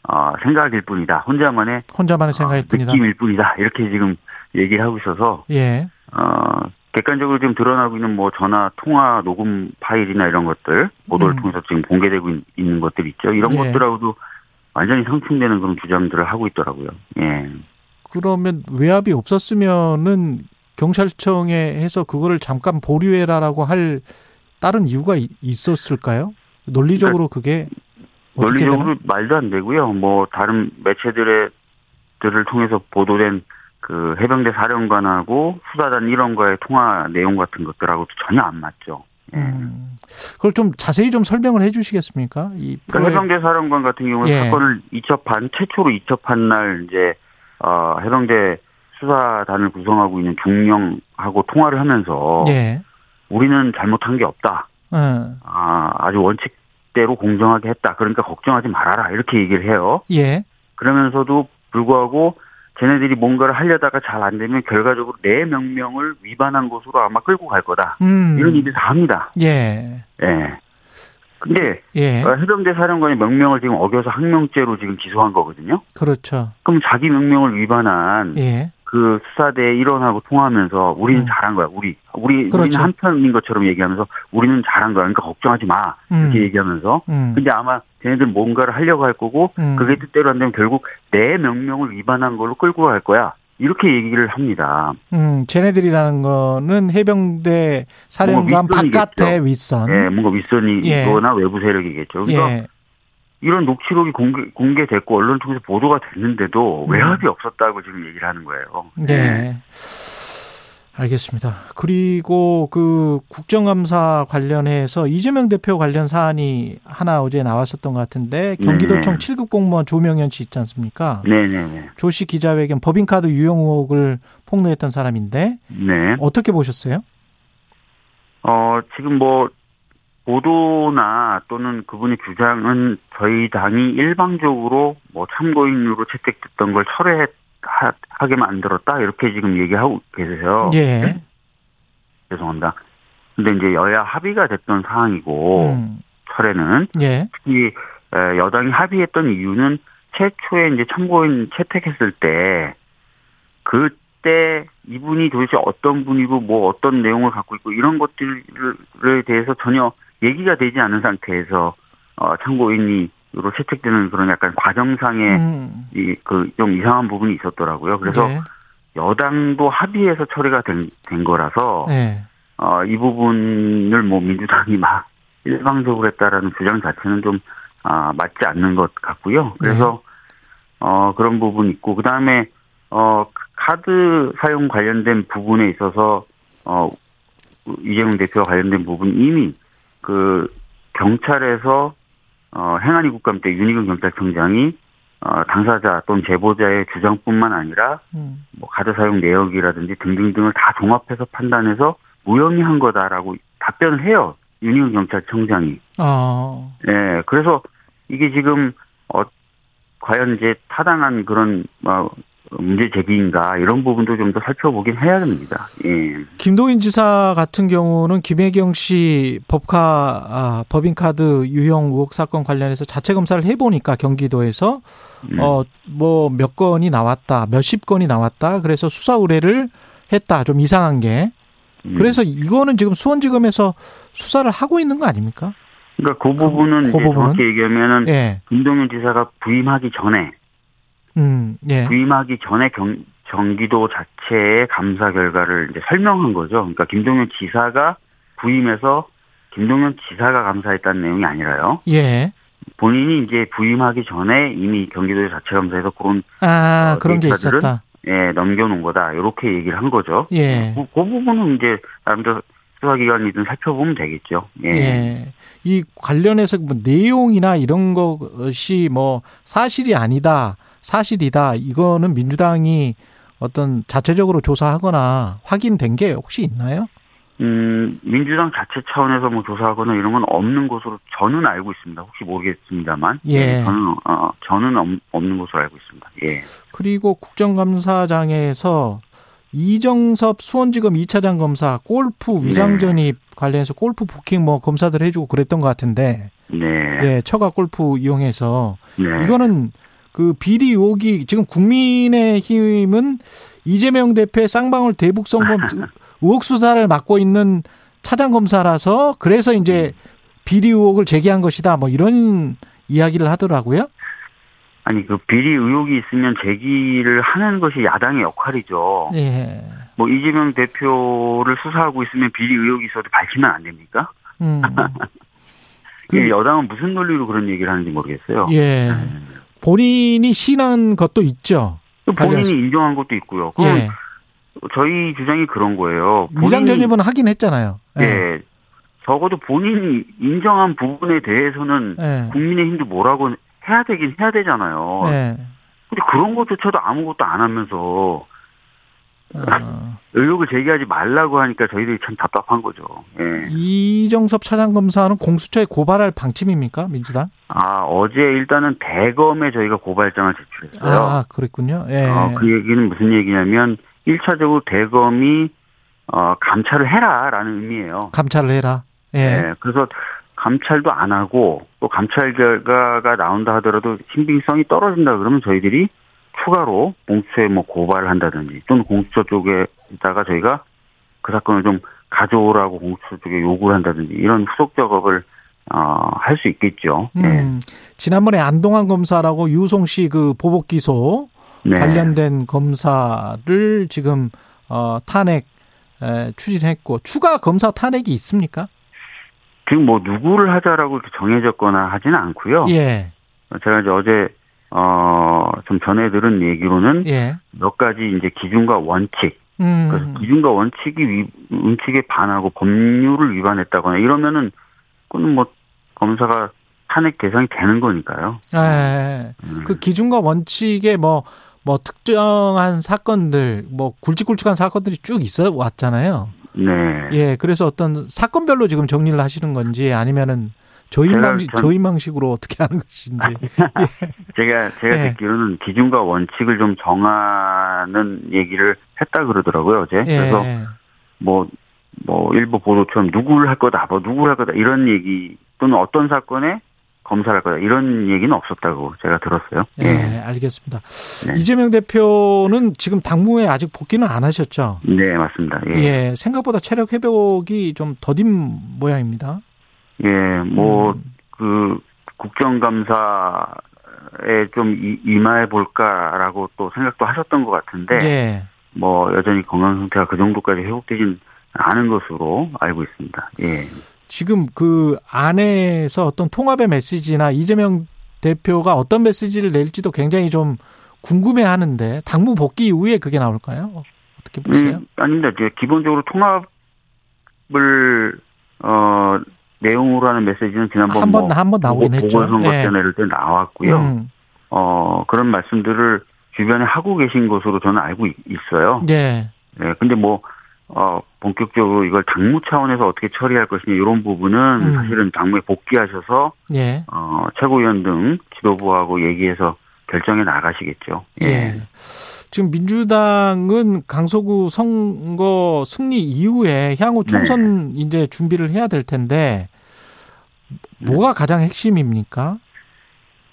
어, 생각일 뿐이다. 혼자만의 혼자만의 생각일 어, 뿐이다. 느낌일 뿐이다. 이렇게 지금 얘기를 하고 있어서 예. 어, 객관적으로 지금 드러나고 있는 뭐 전화 통화 녹음 파일이나 이런 것들 보도를 음. 통해서 지금 공개되고 있- 있는 것들 있죠. 이런 예. 것들하고도 완전히 상충되는 그런 주장들을 하고 있더라고요. 예. 그러면 외압이 없었으면은 경찰청에 해서 그거를 잠깐 보류해라라고 할 다른 이유가 이- 있었을까요? 논리적으로 그게 어떻게 되나? 논리적으로 말도 안 되고요. 뭐 다른 매체들의 들을 통해서 보도된 그 해병대 사령관하고 수사단 일원과의 통화 내용 같은 것들하고도 전혀 안 맞죠. 예. 음. 그걸 좀 자세히 좀 설명을 해 주시겠습니까? 이 그러니까 해병대 사령관 같은 경우는 예. 사건을 이첩한 최초로 이첩한 날 이제 어, 해병대 수사단을 구성하고 있는 중령하고 통화를 하면서 예. 우리는 잘못한 게 없다. 예. 아, 아주 원칙대로 공정하게 했다. 그러니까 걱정하지 말아라. 이렇게 얘기를 해요. 예. 그러면서도 불구하고 쟤네들이 뭔가를 하려다가 잘 안 되면 결과적으로 내 명령을 위반한 것으로 아마 끌고 갈 거다. 음. 이런 얘기를 다 합니다. 예. 예. 근데 예. 어, 해병대 사령관이 명령을 지금 어겨서 항명죄로 지금 기소한 거거든요. 그렇죠. 그럼 자기 명령을 위반한 예. 그 수사대 일원하고 통화하면서 우리는 음. 잘한 거야. 우리 우리 그렇죠. 우리는 한편인 것처럼 얘기하면서 우리는 잘한 거야. 그러니까 걱정하지 마. 이렇게 음. 얘기하면서 음. 근데 아마 쟤네들 뭔가를 하려고 할 거고 음. 그게 뜻대로 안 되면 결국 내 명령을 위반한 걸로 끌고 갈 거야. 이렇게 얘기를 합니다. 음, 쟤네들이라는 거는 해병대 사령관. 바깥의 윗선. 예, 뭔가 윗선이거나 외부 세력이겠죠. 그러니까 예. 이런 녹취록이 공개, 공개됐고 언론 통해서 보도가 됐는데도 음. 외압이 없었다고 지금 얘기를 하는 거예요. 네. 알겠습니다. 그리고 그 국정감사 관련해서 이재명 대표 관련 사안이 하나 어제 나왔었던 것 같은데 경기도청 네네. 7급 공무원 조명현 씨 있지 않습니까? 네네네. 조씨 기자회견 법인카드 유용 의혹을 폭로했던 사람인데 네. 어떻게 보셨어요? 어, 지금 뭐, 보도나 또는 그분의 주장은 저희 당이 일방적으로 뭐 참고인으로 채택됐던 걸 철회 하게 만들었다. 이렇게 지금 얘기하고 계세요. 예. 죄송합니다. 근데 이제 여야 합의가 됐던 사항이고, 음. 철회는. 예. 특히 에, 여당이 합의했던 이유는 최초에 이제 참고인 채택했을 때 그때 이분이 도대체 어떤 분이고 뭐 어떤 내용을 갖고 있고 이런 것들에 대해서 전혀 얘기가 되지 않은 상태에서 어, 참고인으 로 채택되는 그런 약간 과정상의 음. 이그 좀 이상한 부분이 있었더라고요. 그래서 네. 여당도 합의해서 처리가 된, 된 거라서 네. 어, 이 부분을 뭐 민주당이 막 일방적으로 했다라는 주장 자체는 좀, 아, 맞지 않는 것 같고요. 그래서, 어, 그런 부분이 있고, 그 다음에, 어, 카드 사용 관련된 부분에 있어서, 어, 이재명 대표와 관련된 부분 이미 그 경찰에서, 어, 행안위 국감 때 윤희경 경찰청장이 어, 당사자 또는 제보자의 주장뿐만 아니라 음. 뭐 카드 사용 내역이라든지 등등등을 다 종합해서 판단해서 무혐의 한 거다라고 답변을 해요. 윤희경 경찰청장이. 어. 예, 그래서 이게 지금 어 과연 이제 타당한 그런 뭐 문제 제기인가 이런 부분도 좀 더 살펴보긴 해야 됩니다. 예. 김도인 지사 같은 경우는 김혜경 씨 법카 아, 법인카드 유형 의혹 사건 관련해서 자체 검사를 해보니까 경기도에서 음. 어뭐 몇 건이 나왔다, 몇십 건이 나왔다. 그래서 수사 의뢰를 했다. 좀 이상한 게. 음. 그래서 이거는 지금 수원지검에서 수사를 하고 있는 거 아닙니까? 그러니까 그 부분은 그 이제 부분은? 정확히 얘기하면은 예. 김동연 지사가 부임하기 전에 음, 예. 부임하기 전에 경, 경기도 자체의 감사 결과를 이제 설명한 거죠. 그러니까 김동연 지사가 부임해서 김동연 지사가 감사했다는 내용이 아니라요. 예. 본인이 이제 부임하기 전에 이미 경기도의 자체 감사에서 그런 아, 어, 그런 게? 있었다. 예, 넘겨놓은 거다. 이렇게 얘기를 한 거죠. 예. 그, 그 부분은 이제 나름대로 수사기관이든 살펴보면 되겠죠. 예. 예. 이 관련해서 뭐 내용이나 이런 것이 뭐 사실이 아니다, 사실이다. 이거는 민주당이 어떤 자체적으로 조사하거나 확인된 게 혹시 있나요? 음, 민주당 자체 차원에서 뭐 조사하거나 이런 건 없는 것으로 저는 알고 있습니다. 혹시 모르겠습니다만. 예. 저는, 어, 저는 없- 없는 것으로 알고 있습니다. 예. 그리고 국정감사장에서 이정섭 수원지검 2차장 검사 골프 위장 전입 관련해서 골프 부킹 뭐 검사들 해주고 그랬던 것 같은데, 네. 예, 처가 골프 이용해서 네. 이거는 그 비리 의혹이 지금 국민의힘은 이재명 대표의 쌍방울 대북 성범 의혹 수사를 맡고 있는 차장 검사라서 그래서 이제 비리 의혹을 제기한 것이다. 뭐 이런 이야기를 하더라고요. 아니, 그 비리 의혹이 있으면 제기를 하는 것이 야당의 역할이죠. 예. 뭐 이재명 대표를 수사하고 있으면 비리 의혹이 있어도 밝히면 안 됩니까? 음. 그 그- 여당은 무슨 논리로 그런 얘기를 하는지 모르겠어요. 예. 본인이 신한 것도 있죠. 그 본인이. 인정한 것도 있고요. 그건 예. 저희 주장이 그런 거예요. 위장 전입은 하긴 했잖아요. 예. 예. 적어도 본인이 인정한 부분에 대해서는 예. 국민의힘도 뭐라고 해야 되긴 해야 되잖아요. 예. 근데 그런 것조차도 아무것도 안 하면서 어, 의혹을 제기하지 말라고 하니까 저희들이 참 답답한 거죠. 예. 이정섭 차장검사는 공수처에 고발할 방침입니까 민주당? 아 어제 일단은 대검에 저희가 고발장을 제출했어요. 아 그랬군요. 예. 어, 그 얘기는 무슨 얘기냐면 1차적으로 대검이 어, 감찰을 해라라는 의미예요. 감찰을 해라. 예. 네, 그래서 감찰도 안 하고 또 감찰 결과가 나온다 하더라도 신빙성이 떨어진다 그러면 저희들이 추가로 공수처에 뭐 고발을 한다든지 또는 공수처 쪽에다가 저희가 그 사건을 좀 가져오라고 공수처 쪽에 요구를 한다든지 이런 후속 작업을 어, 할 수 있겠죠. 예. 음, 지난번에 안동환 검사라고 유송 씨 그 보복 기소 네. 관련된 검사를 지금 어, 탄핵 에, 추진했고 추가 검사 탄핵이 있습니까? 지금 뭐 누구를 하자라고 이렇게 정해졌거나 하지는 않고요. 예. 제가 이제 어제 어 좀 전해 들은 얘기로는 예. 몇 가지 이제 기준과 원칙 음. 그래서 기준과 원칙이 위, 원칙에 반하고 법률을 위반했다거나 이러면은 그건 뭐 검사가 탄핵 대상이 되는 거니까요. 예. 음. 그 기준과 원칙에 뭐, 뭐 특정한 사건들, 뭐 굵직굵직한 사건들이 쭉 있어 왔잖아요. 네. 예. 그래서 어떤 사건별로 지금 정리를 하시는 건지 아니면은 저희 제가 방식, 전- 저희 방식으로 어떻게 하는 것인지. 제가 제가 예. 듣기로는 기준과 원칙을 좀 정하는 얘기를 했다 그러더라고요 어제. 예. 그래서 뭐, 뭐, 일부 보도처럼 누구를 할 거다, 뭐, 누구를 할 거다, 이런 얘기, 또는 어떤 사건에 검사를 할 거다, 이런 얘기는 없었다고 제가 들었어요. 예, 예. 알겠습니다. 네. 이재명 대표는 지금 당무에 아직 복귀는 안 하셨죠? 네, 맞습니다. 예. 예, 생각보다 체력 회복이 좀 더딘 모양입니다. 예, 뭐, 음. 그, 국정감사에 좀 이- 임하해 볼까라고 또 생각도 하셨던 것 같은데, 예. 뭐, 여전히 건강 상태가 그 정도까지 회복되진 않은 것으로 알고 있습니다. 예. 지금 그 안에서 어떤 통합의 메시지나 이재명 대표가 어떤 메시지를 낼지도 굉장히 좀 궁금해 하는데, 당무 복귀 이후에 그게 나올까요? 어떻게 보세요? 음, 아닙니다. 기본적으로 통합을 어 내용으로 하는 메시지는 지난번 한 번, 뭐 한번 나오긴 보궐- 했죠. 보궐선거 예. 때 나왔고요. 음, 어 그런 말씀들을 주변에 하고 계신 것으로 저는 알고 있- 있어요. 예. 예. 근데 뭐 어, 본격적으로 이걸 당무 차원에서 어떻게 처리할 것이냐 이런 부분은 음. 사실은 당무에 복귀하셔서 예. 어, 최고위원 등 지도부하고 얘기해서 결정해 나가시겠죠. 예. 지금 민주당은 강서구 선거 승리 이후에 향후 네. 총선 이제 준비를 해야 될 텐데 뭐가 가장 핵심입니까?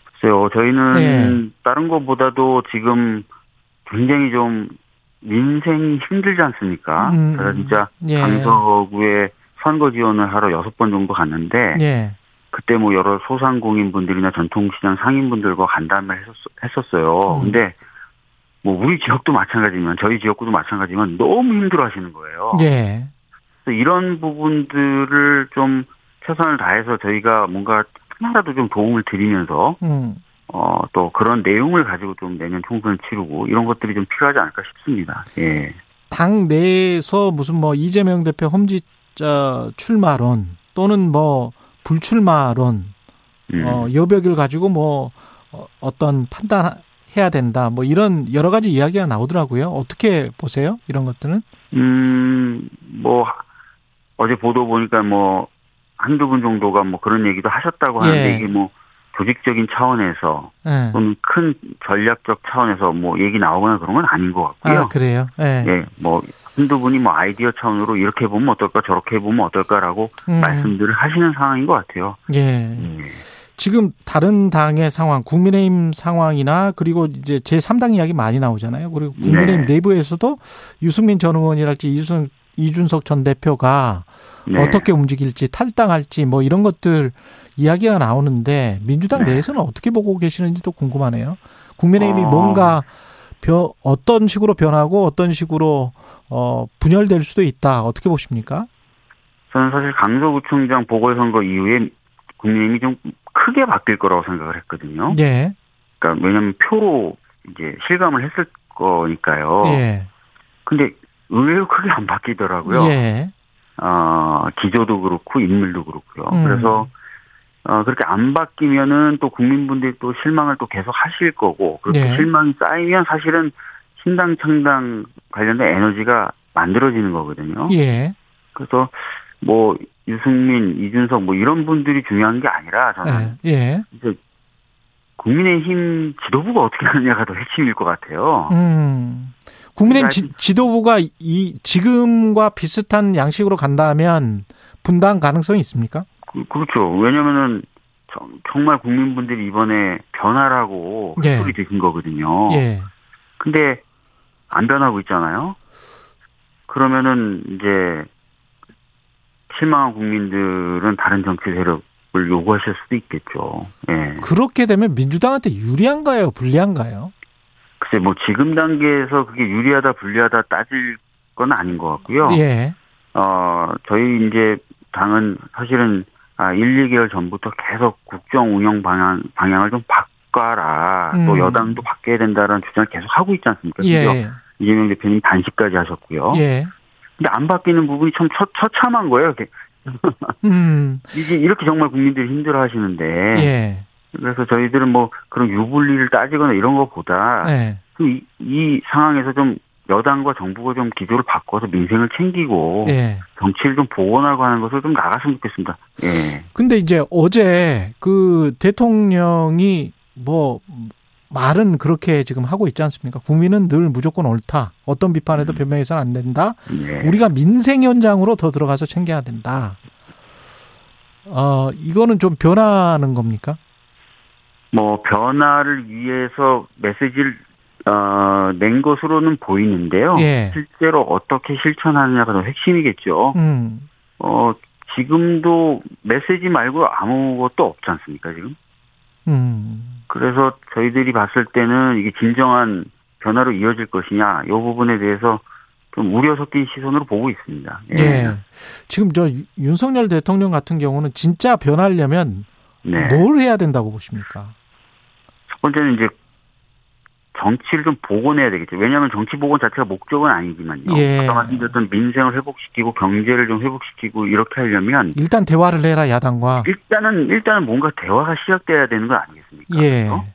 글쎄요, 저희는 네. 다른 것보다도 지금 굉장히 좀 민생이 힘들지 않습니까? 음, 제가 진짜 예. 강서구에 선거 지원을 하러 여섯 번 정도 갔는데 예. 그때 뭐 여러 소상공인분들이나 전통시장 상인분들과 간담회를 했었, 어요 음. 근데 뭐 우리 지역도 마찬가지지만 저희 지역구도 마찬가지지만 너무 힘들어하시는 거예요. 예. 그래서 이런 부분들을 좀 최선을 다해서 저희가 뭔가 하나라도 좀 도움을 드리면서 음. 어, 또 그런 내용을 가지고 좀 내년 총선을 치르고 이런 것들이 좀 필요하지 않을까 싶습니다. 예. 당 내에서 무슨 뭐 이재명 대표 험지자 출마론 또는 뭐 불출마론 음. 어 여백을 가지고 뭐 어, 어떤 판단 해야 된다 뭐 이런 여러 가지 이야기가 나오더라고요. 어떻게 보세요? 이런 것들은? 음, 뭐, 어제 보도 보니까 뭐, 한두 분 정도가 뭐 그런 얘기도 하셨다고 하는데 예. 이게 뭐, 조직적인 차원에서 예. 또는 큰 전략적 차원에서 뭐 얘기 나오거나 그런 건 아닌 것 같고요. 아 그래요. 예. 예, 뭐, 한두 분이 뭐 아이디어 차원으로 이렇게 보면 어떨까, 저렇게 보면 어떨까라고 음. 말씀들을 하시는 상황인 것 같아요. 예. 예. 지금 다른 당의 상황, 국민의힘 상황이나 그리고 이제 제 3당 이야기 많이 나오잖아요. 그리고 국민의힘 네. 내부에서도 유승민 전 의원이랄지 이준, 이준석 전 대표가 네. 어떻게 움직일지 탈당할지 뭐 이런 것들 이야기가 나오는데 민주당 네. 내에서는 어떻게 보고 계시는지도 궁금하네요. 국민의힘이 어. 뭔가 변, 어떤 식으로 변하고 어떤 식으로 어 분열될 수도 있다. 어떻게 보십니까? 저는 사실 강서구청장 보궐선거 이후에 국민의힘이 좀 크게 바뀔 거라고 생각을 했거든요. 예. 그러니까 왜냐하면 표로 이제 실감을 했을 거니까요. 예. 근데 의외로 크게 안 바뀌더라고요. 예. 어, 기조도 그렇고 인물도 그렇고요. 음. 그래서 어, 그렇게 안 바뀌면은 또 국민분들이 또 실망을 또 계속 하실 거고, 그렇게 네. 실망이 쌓이면 사실은 신당 창당 관련된 에너지가 만들어지는 거거든요. 예. 그래서 뭐 유승민, 이준석 뭐 이런 분들이 중요한 게 아니라 저는 예. 예. 이제 국민의힘 지도부가 어떻게 하느냐가 더 핵심일 것 같아요. 음. 국민의힘 지, 지도부가 이 지금과 비슷한 양식으로 간다면 분당 가능성이 있습니까? 그, 그렇죠. 왜냐면은 정- 정말 국민분들이 이번에 변화라고 예. 소리 드신 거거든요. 예. 근데 안 변하고 있잖아요. 그러면은 이제 실망한 국민들은 다른 정치 세력을 요구하실 수도 있겠죠. 예. 그렇게 되면 민주당한테 유리한가요? 불리한가요? 글쎄 뭐 지금 단계에서 그게 유리하다 불리하다 따질 건 아닌 것 같고요. 예. 어 저희 이제 당은 사실은 아 1, 2개월 전부터 계속 국정 운영 방향 방향을 좀 바꿔라. 또 음. 여당도 바뀌어야 된다라는 주장을 계속 하고 있지 않습니까? 예. 이재명 대표님 단식까지 하셨고요. 예. 근데 안 바뀌는 부분이 참 처, 처참한 거예요. 이렇게. 음. 이게 이렇게 정말 국민들이 힘들어 하시는데. 예. 그래서 저희들은 뭐 그런 유불리를 따지거나 이런 것보다 예. 이, 이 상황에서 좀 여당과 정부가 좀 기조를 바꿔서 민생을 챙기고 예. 정치를 좀 복원하고 하는 것을 좀 나갔으면 좋겠습니다. 예. 근데 이제 어제 그 대통령이 뭐 말은 그렇게 지금 하고 있지 않습니까? 국민은 늘 무조건 옳다. 어떤 비판에도 음. 변명해서는 안 된다. 예. 우리가 민생 현장으로 더 들어가서 챙겨야 된다. 어, 이거는 좀 변하는 겁니까? 뭐 변화를 위해서 메시지를 어, 낸 것으로는 보이는데요. 예. 실제로 어떻게 실천하느냐가 더 핵심이겠죠. 음. 어, 지금도 메시지 말고 아무것도 없지 않습니까, 지금? 음. 그래서 저희들이 봤을 때는 이게 진정한 변화로 이어질 것이냐, 이 부분에 대해서 좀 우려 섞인 시선으로 보고 있습니다. 예. 지금 저 유- 윤석열 대통령 같은 경우는 진짜 변하려면 네. 뭘 해야 된다고 보십니까? 첫 번째는 이제 정치를 좀 복원해야 되겠죠. 왜냐하면 정치 복원 자체가 목적은 아니지만요. 예. 아까 말씀드렸던 민생을 회복시키고 경제를 좀 회복시키고 이렇게 하려면 일단 대화를 해라 야당과. 일단은 일단은 뭔가 대화가 시작돼야 되는 거 아니겠습니까? 예. 그렇죠?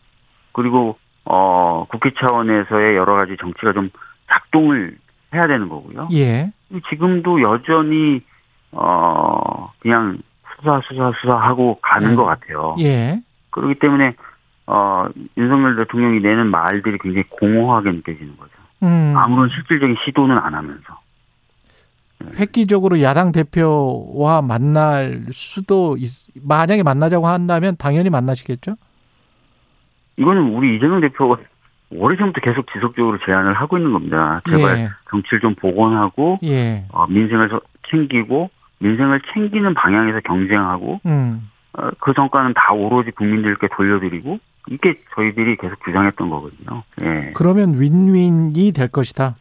그리고 어 국회 차원에서의 여러 가지 정치가 좀 작동을 해야 되는 거고요. 예. 지금도 여전히 어 그냥 수사 수사 수사하고 가는 음. 것 같아요. 예. 그렇기 때문에 어 윤석열 대통령이 내는 말들이 굉장히 공허하게 느껴지는 거죠. 음. 아무런 실질적인 시도는 안 하면서. 획기적으로 야당 대표와 만날 수도 있, 만약에 만나자고 한다면 당연히 만나시겠죠? 이거는 우리 이재명 대표가 오래전부터 계속 지속적으로 제안을 하고 있는 겁니다. 제발 예. 정치를 좀 복원하고 예. 어, 민생을 저- 챙기고 민생을 챙기는 방향에서 경쟁하고 음. 어, 그 성과는 다 오로지 국민들께 돌려드리고 이게 저희들이 계속 주장했던 거거든요. 예. 그러면 윈윈이 될 것이다.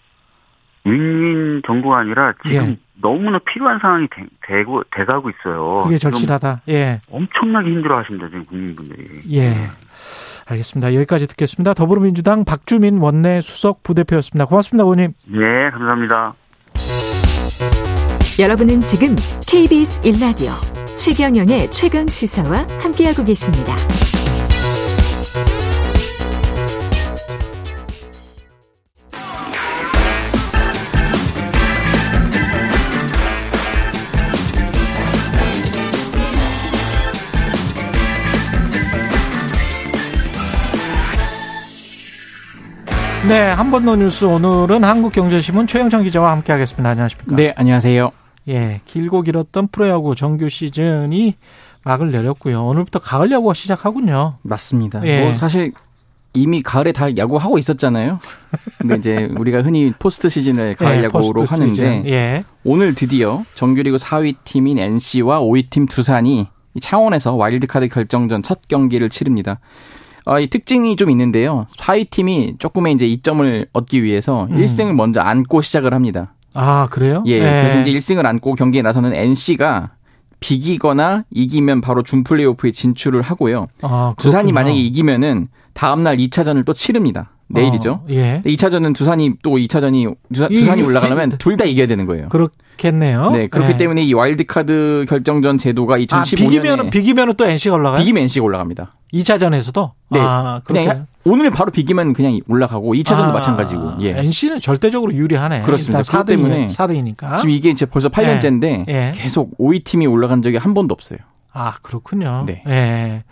윈윈 정도가 아니라 지금 예. 너무나 필요한 상황이 되, 되고 돼가고 있어요. 그게 절실하다. 예. 엄청나게 힘들어하십니다 지금 국민분들이. 예. 알겠습니다. 여기까지 듣겠습니다. 더불어민주당 박주민 원내 수석 부대표였습니다. 고맙습니다, 의원님. 네, 감사합니다. 여러분은 지금 KBS 1라디오 최경영의 최강 시사와 함께하고 계십니다. 네, 한 번 더 뉴스 오늘은 한국경제신문 최영창 기자와 함께하겠습니다. 안녕하십니까? 네, 안녕하세요. 예, 길고 길었던 프로야구 정규 시즌이 막을 내렸고요. 오늘부터 가을 야구가 시작하군요. 맞습니다. 예. 뭐 사실 이미 가을에 다 야구 하고 있었잖아요. 근데 이제 우리가 흔히 포스트 시즌을 가을 예, 야구로 하는데 시즌. 예. 오늘 드디어 정규리그 4위 팀인 NC와 5위 팀 두산이 이 창원에서 와일드카드 결정전 첫 경기를 치릅니다. 어, 이 특징이 좀 있는데요. 4위 팀이 조금의 이제 이점을 얻기 위해서 음. 1승을 먼저 안고 시작을 합니다. 아, 그래요? 예, 그래서 이제 1승을 안고 경기에 나서는 NC가 비기거나 이기면 바로 준 플레이오프에 진출을 하고요. 아, 그렇군요. 만약에 이기면은 다음 날 2차전을 또 치릅니다. 내일이죠. 어, 예. 2차전은 두산이 또 2차전이 두산, 이 올라가려면 둘 다 이겨야 되는 거예요. 그렇겠네요. 네, 그렇기 예. 때문에 이 와일드 카드 결정전 제도가 2015년에 아, 비기면은 비기면은 또 NC가 올라가요? 비기면 NC가 올라갑니다. 2차전에서도 네. 아, 그냥. 오늘 바로 비기면 그냥 올라가고 2차전도 아, 마찬가지고. 예. NC는 절대적으로 유리하네. 그렇습니다. 일단 그것 때문에 4등이, 4등이니까. 지금 이게 이제 벌써 8년째인데 예. 계속 5위 팀이 올라간 적이 한 번도 없어요. 아, 그렇군요. 네. 예.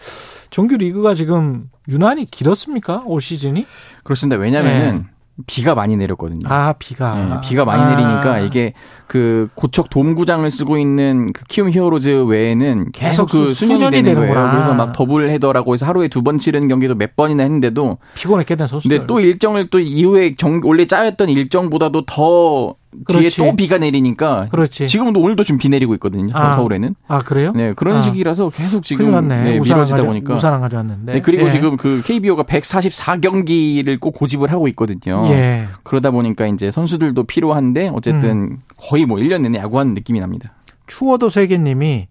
정규 리그가 지금 유난히 길었습니까? 올 시즌이? 그렇습니다. 왜냐면은 비가 많이 내렸거든요. 네. 아, 비가. 네, 비가 많이 아. 내리니까 이게 그 고척 돔구장을 쓰고 있는 그 키움 히어로즈 외에는 계속 계속 그 순- 순연이 순연이 되는 되는구나. 거예요. 그래서 막 더블 헤더라고 해서 하루에 두 번 치르는 경기도 몇 번이나 했는데도 피곤했겠네, 선수들. 근데 또 일정을 또 이후에 정, 원래 짜였던 일정보다도 더 그렇지. 또 비가 내리니까 그렇지. 지금도 오늘도 지금 비 내리고 있거든요. 아. 서울에는. 아, 그래요? 네, 그런 아. 시기라서 계속 지금. 네, 미뤄지다 가져, 보니까. 우산 안 가져왔는데. 네, 그리고 예. 지금 그 KBO가 144 경기를 꼭 고집을 하고 있거든요. 예. 그러다 보니까 이제 선수들도 필요한데 어쨌든 음. 거의 뭐 1년 내내 야구하는 느낌이 납니다. 추워도 세계님이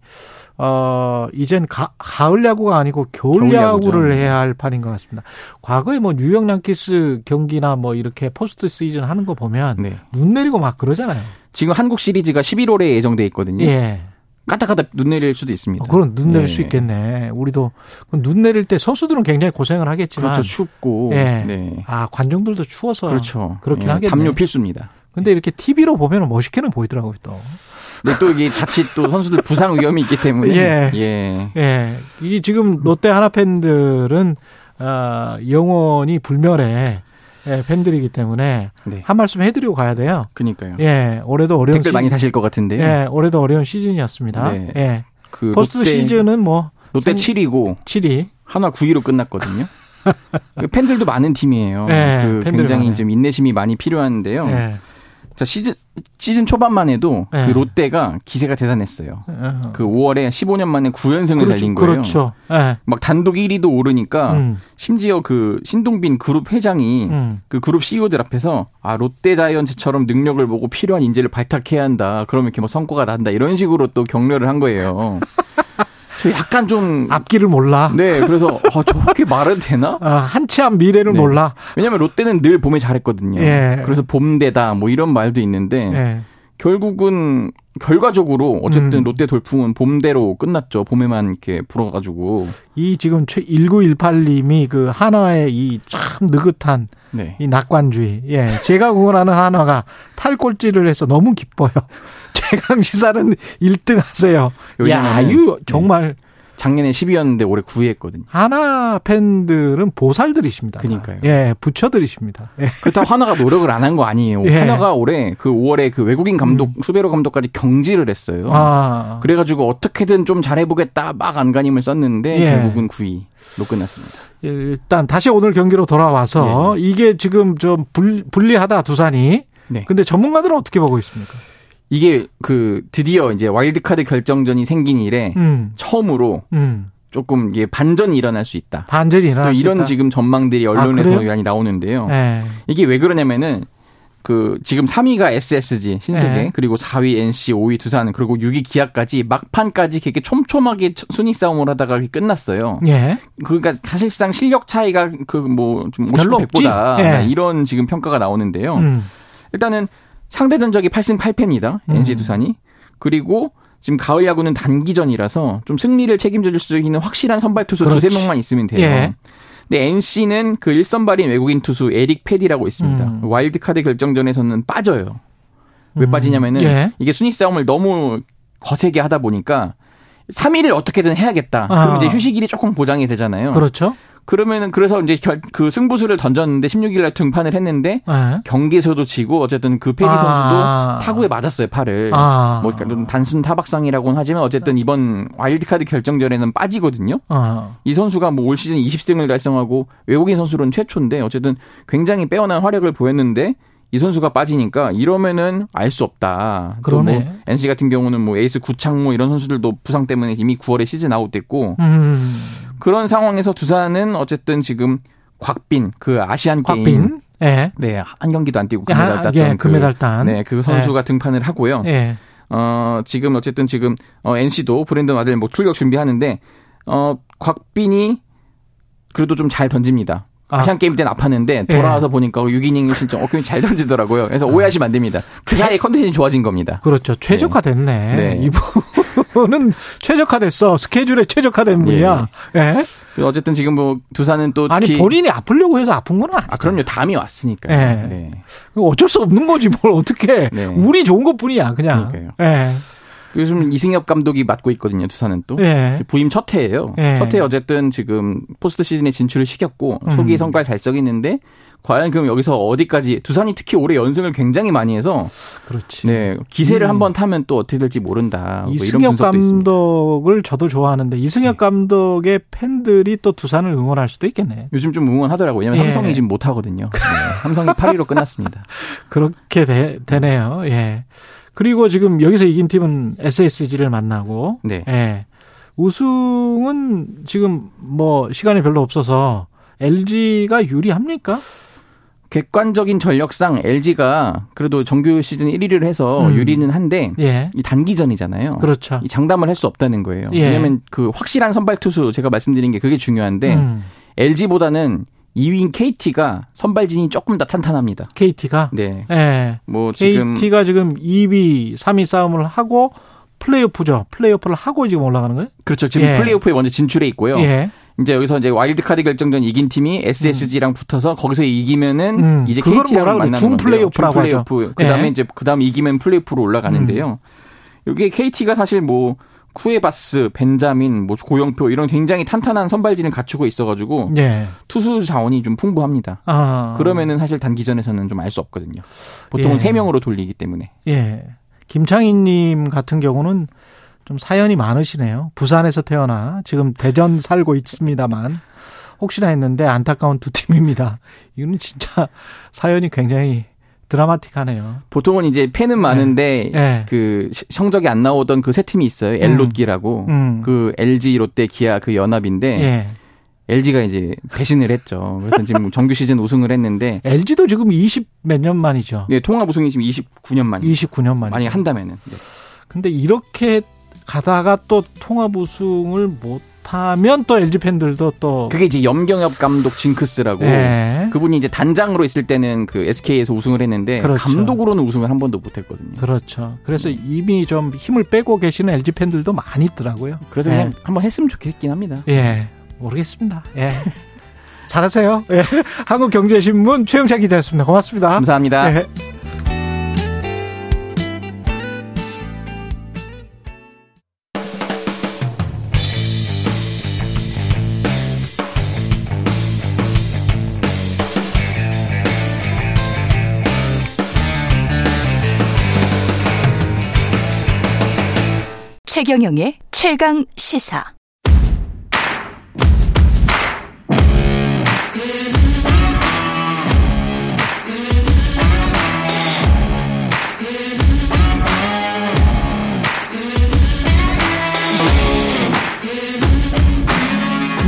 어 이젠 가, 가을 야구가 아니고 겨울, 겨울. 야구를 해야 할 판인 것 같습니다. 과거에 뭐 뉴욕 양키스 경기나 뭐 이렇게 포스트 시즌 하는 거 보면 네. 눈 내리고 막 그러잖아요. 지금 한국 시리즈가 11월에 예정돼 있거든요. 예. 까딱까딱 눈 내릴 수도 있습니다. 어, 그럼 눈 내릴 네. 수 있겠네. 우리도 그눈 내릴 때 선수들은 굉장히 고생을 하겠지만 그렇죠. 춥고. 예. 네. 아 관중들도 추워서 그렇죠. 그렇긴 예, 하겠네. 담요 필수입니다. 근데 이렇게 TV로 보면 멋있게는 보이더라고요 또. 근데 또 이게 자칫 또 선수들 부상 위험이 있기 때문에 예. 예. 예. 이 지금 롯데 한화 팬들은 아, 영원히 불멸의 예, 팬들이기 때문에 네. 한 말씀 해드리고 가야 돼요. 그니까요. 예, 올해도 어려운 댓글 시, 많이 다실 것 같은데요. 예, 올해도 어려운 시즌이었습니다. 네. 예, 그 포스트 롯데, 시즌은 뭐 롯데 참- 7위고 7위. 한화 9위로 끝났거든요. 그 팬들도 많은 팀이에요. 네, 그 팬들 굉장히 많아요. 좀 인내심이 많이 필요한데요. 예. 자 시즌 시즌 초반만 해도 네. 그 롯데가 기세가 대단했어요. 어, 그 5월에 15년 만에 9연승을 그렇죠. 달린 거예요. 그렇죠. 예. 막 단독 1위도 오르니까 음, 심지어 그 신동빈 그룹 회장이 음. 그 그룹 CEO들 앞에서 아 롯데 자이언츠처럼 능력을 보고 필요한 인재를 발탁해야 한다. 그러면 이렇게 뭐 성과가 난다. 이런 식으로 또 격려를 한 거예요. 저 약간 좀 앞길을 몰라. 네, 그래서 아, 저렇게 말해도 되나? 아, 한치 앞 미래를 네. 몰라. 왜냐면 롯데는 늘 봄에 잘했거든요. 예. 그래서 봄대다 뭐 이런 말도 있는데 예. 결국은 결과적으로 어쨌든 음. 롯데 돌풍은 봄대로 끝났죠. 봄에만 이렇게 불어가지고 이 지금 최 1918님이 그 한화의 이 참 느긋한 네. 이 낙관주의. 예. 제가 응원하는 한화가 탈꼴찌를 해서 너무 기뻐요. 최강 시사는 1등 하세요. 야, 이거 정말 작년에 10위였는데 올해 9위 했거든요. 한화 팬들은 보살들이십니다. 그러니까요. 예, 부처들이십니다. 예. 그렇다고 하나가 노력을 안 한 거 아니에요. 예. 하나가 올해 그 5월에 그 외국인 감독 수베로 감독까지 경질을 했어요. 아. 그래가지고 어떻게든 좀 잘해보겠다 막 안간힘을 썼는데 예. 결국은 9위로 끝났습니다. 일단 다시 오늘 경기로 돌아와서 이게 지금 좀 불, 불리하다 두산이. 네. 근데 전문가들은 어떻게 보고 있습니까? 이게 그 드디어 이제 와일드카드 결정전이 생긴 이래 음. 처음으로 음. 조금 이게 반전이 일어날 수 있다. 반전이 또 일어날 수 이런 있다. 지금 전망들이 언론에서 그래요? 많이 나오는데요. 예. 이게 왜 그러냐면은 그 지금 3위가 SSG 신세계 네. 그리고 4위 NC, 5위 두산 그리고 6위 기아까지 막판까지 이렇게 촘촘하게 순위 싸움을 하다가 이렇게 끝났어요. 예. 그러니까 사실상 실력 차이가 그 뭐좀 별로 50, 100보다 없지. 예. 이런 지금 평가가 나오는데요. 음. 일단은 상대 전적이 8승 8패입니다. 음. NC 두산이. 그리고 지금 가을 야구는 단기전이라서 좀 승리를 책임져 줄 수 있는 확실한 선발 투수. 두세 명만 있으면 돼요. 예. 근데 NC는 그 1선발인 외국인 투수 에릭 페디라고 있습니다. 음. 와일드카드 결정전에서는 빠져요. 왜 음. 빠지냐면은 예. 이게 순위 싸움을 너무 거세게 하다 보니까 3위를 어떻게든 해야겠다. 아. 그러면 이제 휴식일이 조금 보장이 되잖아요. 그렇죠. 그러면은 그래서 이제 결, 그 승부수를 던졌는데 16일 날 등판을 했는데 예. 경기에서도 지고 어쨌든 그 페디 아. 선수도 타구에 맞았어요 팔을. 아. 뭐 그러니까 좀 단순 타박상이라고는 하지만 어쨌든 이번 와일드카드 결정전에는 빠지거든요. 어. 이 선수가 뭐 올 시즌 20승을 달성하고 외국인 선수로는 최초인데 어쨌든 굉장히 빼어난 활약을 보였는데 이 선수가 빠지니까 이러면은 알 수 없다. 또 그러네. 뭐 NC 같은 경우는 뭐 에이스 구창모 이런 선수들도 부상 때문에 이미 9월에 시즌 아웃됐고 음. 그런 상황에서 두산은 어쨌든 지금 곽빈 그 아시안 게임 곽빈. 예. 네, 한 경기도 안 뛰고 야, 금메달 땄던 예, 그, 금메달 딴. 네, 그 선수가 등판을 하고요. 예. 어, 지금 어쨌든 지금 어, NC도 브랜든 아들 뭐 출격 준비하는데 어, 곽빈이 그래도 좀 잘 던집니다. 아 시안 게임 때는 아팠는데 돌아와서 예. 보니까 6이닝 실점 어깨이 잘 던지더라고요. 그래서 오해하시면 안 됩니다. 그 사이에 컨디션이 좋아진 겁니다. 그렇죠. 최적화됐네. 네. 이분 은 최적화됐어. 스케줄에 최적화된 분이야. 예. 예. 어쨌든 지금 뭐 두산은 또 아니 본인이 아프려고 해서 아픈 건 아니죠. 아 그럼요. 담이 왔으니까. 예. 네. 어쩔 수 없는 거지 뭘 어떻게. 네. 운이 좋은 것뿐이야 그냥. 그러니까요. 예. 요즘 이승엽 감독이 맡고 있거든요. 두산은 또 예. 부임 첫 해예요. 예. 첫해 어쨌든 지금 포스트 시즌에 진출을 시켰고 음. 소기 성과를 달성했는데 과연 그럼 여기서 어디까지 두산이 특히 올해 연승을 굉장히 많이 해서 그렇지. 네 기세를 음. 한번 타면 또 어떻게 될지 모른다. 뭐 이승엽 감독을. 저도 좋아하는데 이승엽 네. 감독의 팬들이 또 두산을 응원할 수도 있겠네. 요즘 좀 응원하더라고요. 왜냐면 예. 삼성이 지금 못 하거든요. 네. 삼성이 8위로 끝났습니다. 그렇게 되, 되네요. 예. 그리고 지금 여기서 이긴 팀은 SSG를 만나고 네. 예. 우승은 지금 뭐 시간이 별로 없어서 LG가 유리합니까? 객관적인 전력상 LG가 그래도 정규 시즌 1위를 해서 음. 유리는 한데 예. 이 단기전이잖아요. 그렇죠. 이 장담을 할 수 없다는 거예요. 예. 왜냐하면 그 확실한 선발 투수 제가 말씀드린 게 그게 중요한데 음. LG보다는 2위인 KT가 선발진이 조금 더 탄탄합니다. KT가? 네. 네. 뭐 지금 KT가 지금 2위, 3위 싸움을 하고 플레이오프죠. 플레이오프를 하고 지금 올라가는 거예요? 그렇죠. 지금 예. 플레이오프에 먼저 진출해 있고요. 예. 이제 여기서 이제 와일드카드 결정전 이긴 팀이 SSG랑 음. 붙어서 거기서 이기면은 음. 이제 KT랑 만나는 준 플레이오프라고 플레이오프. 그다음에 예. 이제 그다음 이기면 플레이오프로 올라가는데요. 음. 여기 KT가 사실 뭐 쿠에바스, 벤자민, 뭐 고영표 이런 굉장히 탄탄한 선발진을 갖추고 있어가지고 예. 투수 자원이 좀 풍부합니다. 아. 그러면은 사실 단기전에서는 좀 알 수 없거든요. 보통은 세 예. 명으로 돌리기 때문에. 예. 김창희님 같은 경우는 좀 사연이 많으시네요. 부산에서 태어나 지금 대전 살고 있습니다만 혹시나 했는데 안타까운 두 팀입니다. 이거는 진짜 사연이 굉장히 드라마틱하네요. 보통은 이제 팬은 많은데 네. 네. 그 성적이 안 나오던 그 세 팀이 있어요. 엘롯기라고 음. 음. 그 LG, 롯데, 기아 그 연합인데 네. LG가 이제 배신을 했죠. 그래서 지금 정규 시즌 우승을 했는데 LG도 지금 20 몇 년 만이죠. 네, 통합 우승이 지금 29년 만. 29년 만. 만약 한다면은. 네. 근데 이렇게 가다가 또 통합 우승을 못 하면 또 LG 팬들도 또 그게 이제 염경엽 감독 징크스라고 네. 그분이 이제 단장으로 있을 때는 그 SK에서 우승을 했는데 그렇죠. 감독으로는 우승을 한 번도 못 했거든요. 그렇죠. 그래서 네. 이미 좀 힘을 빼고 계시는 LG 팬들도 많이 있더라고요. 그래서 네. 그냥 한번 했으면 좋겠긴 합니다. 예. 모르겠습니다. 예. 잘하세요. 예. 한국경제신문 최영찬 기자였습니다. 고맙습니다. 감사합니다. 예. 최경영의 최강 시사.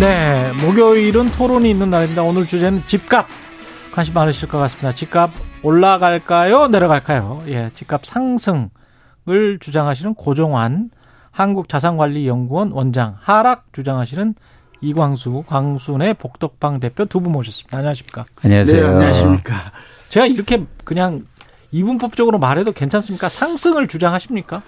네, 목요일은 토론이 있는 날입니다. 오늘 주제는 집값. 관심 많으실 것 같습니다. 집값 올라갈까요? 내려갈까요? 예, 집값 상승을 주장하시는 고종환 한국자산관리연구원 원장 하락 주장하시는 이광수, 광순의 복덕방 대표 두 분 모셨습니다. 안녕하십니까? 안녕하세요. 네, 안녕하십니까? 제가 이렇게 그냥 이분법적으로 말해도 괜찮습니까? 상승을 주장하십니까?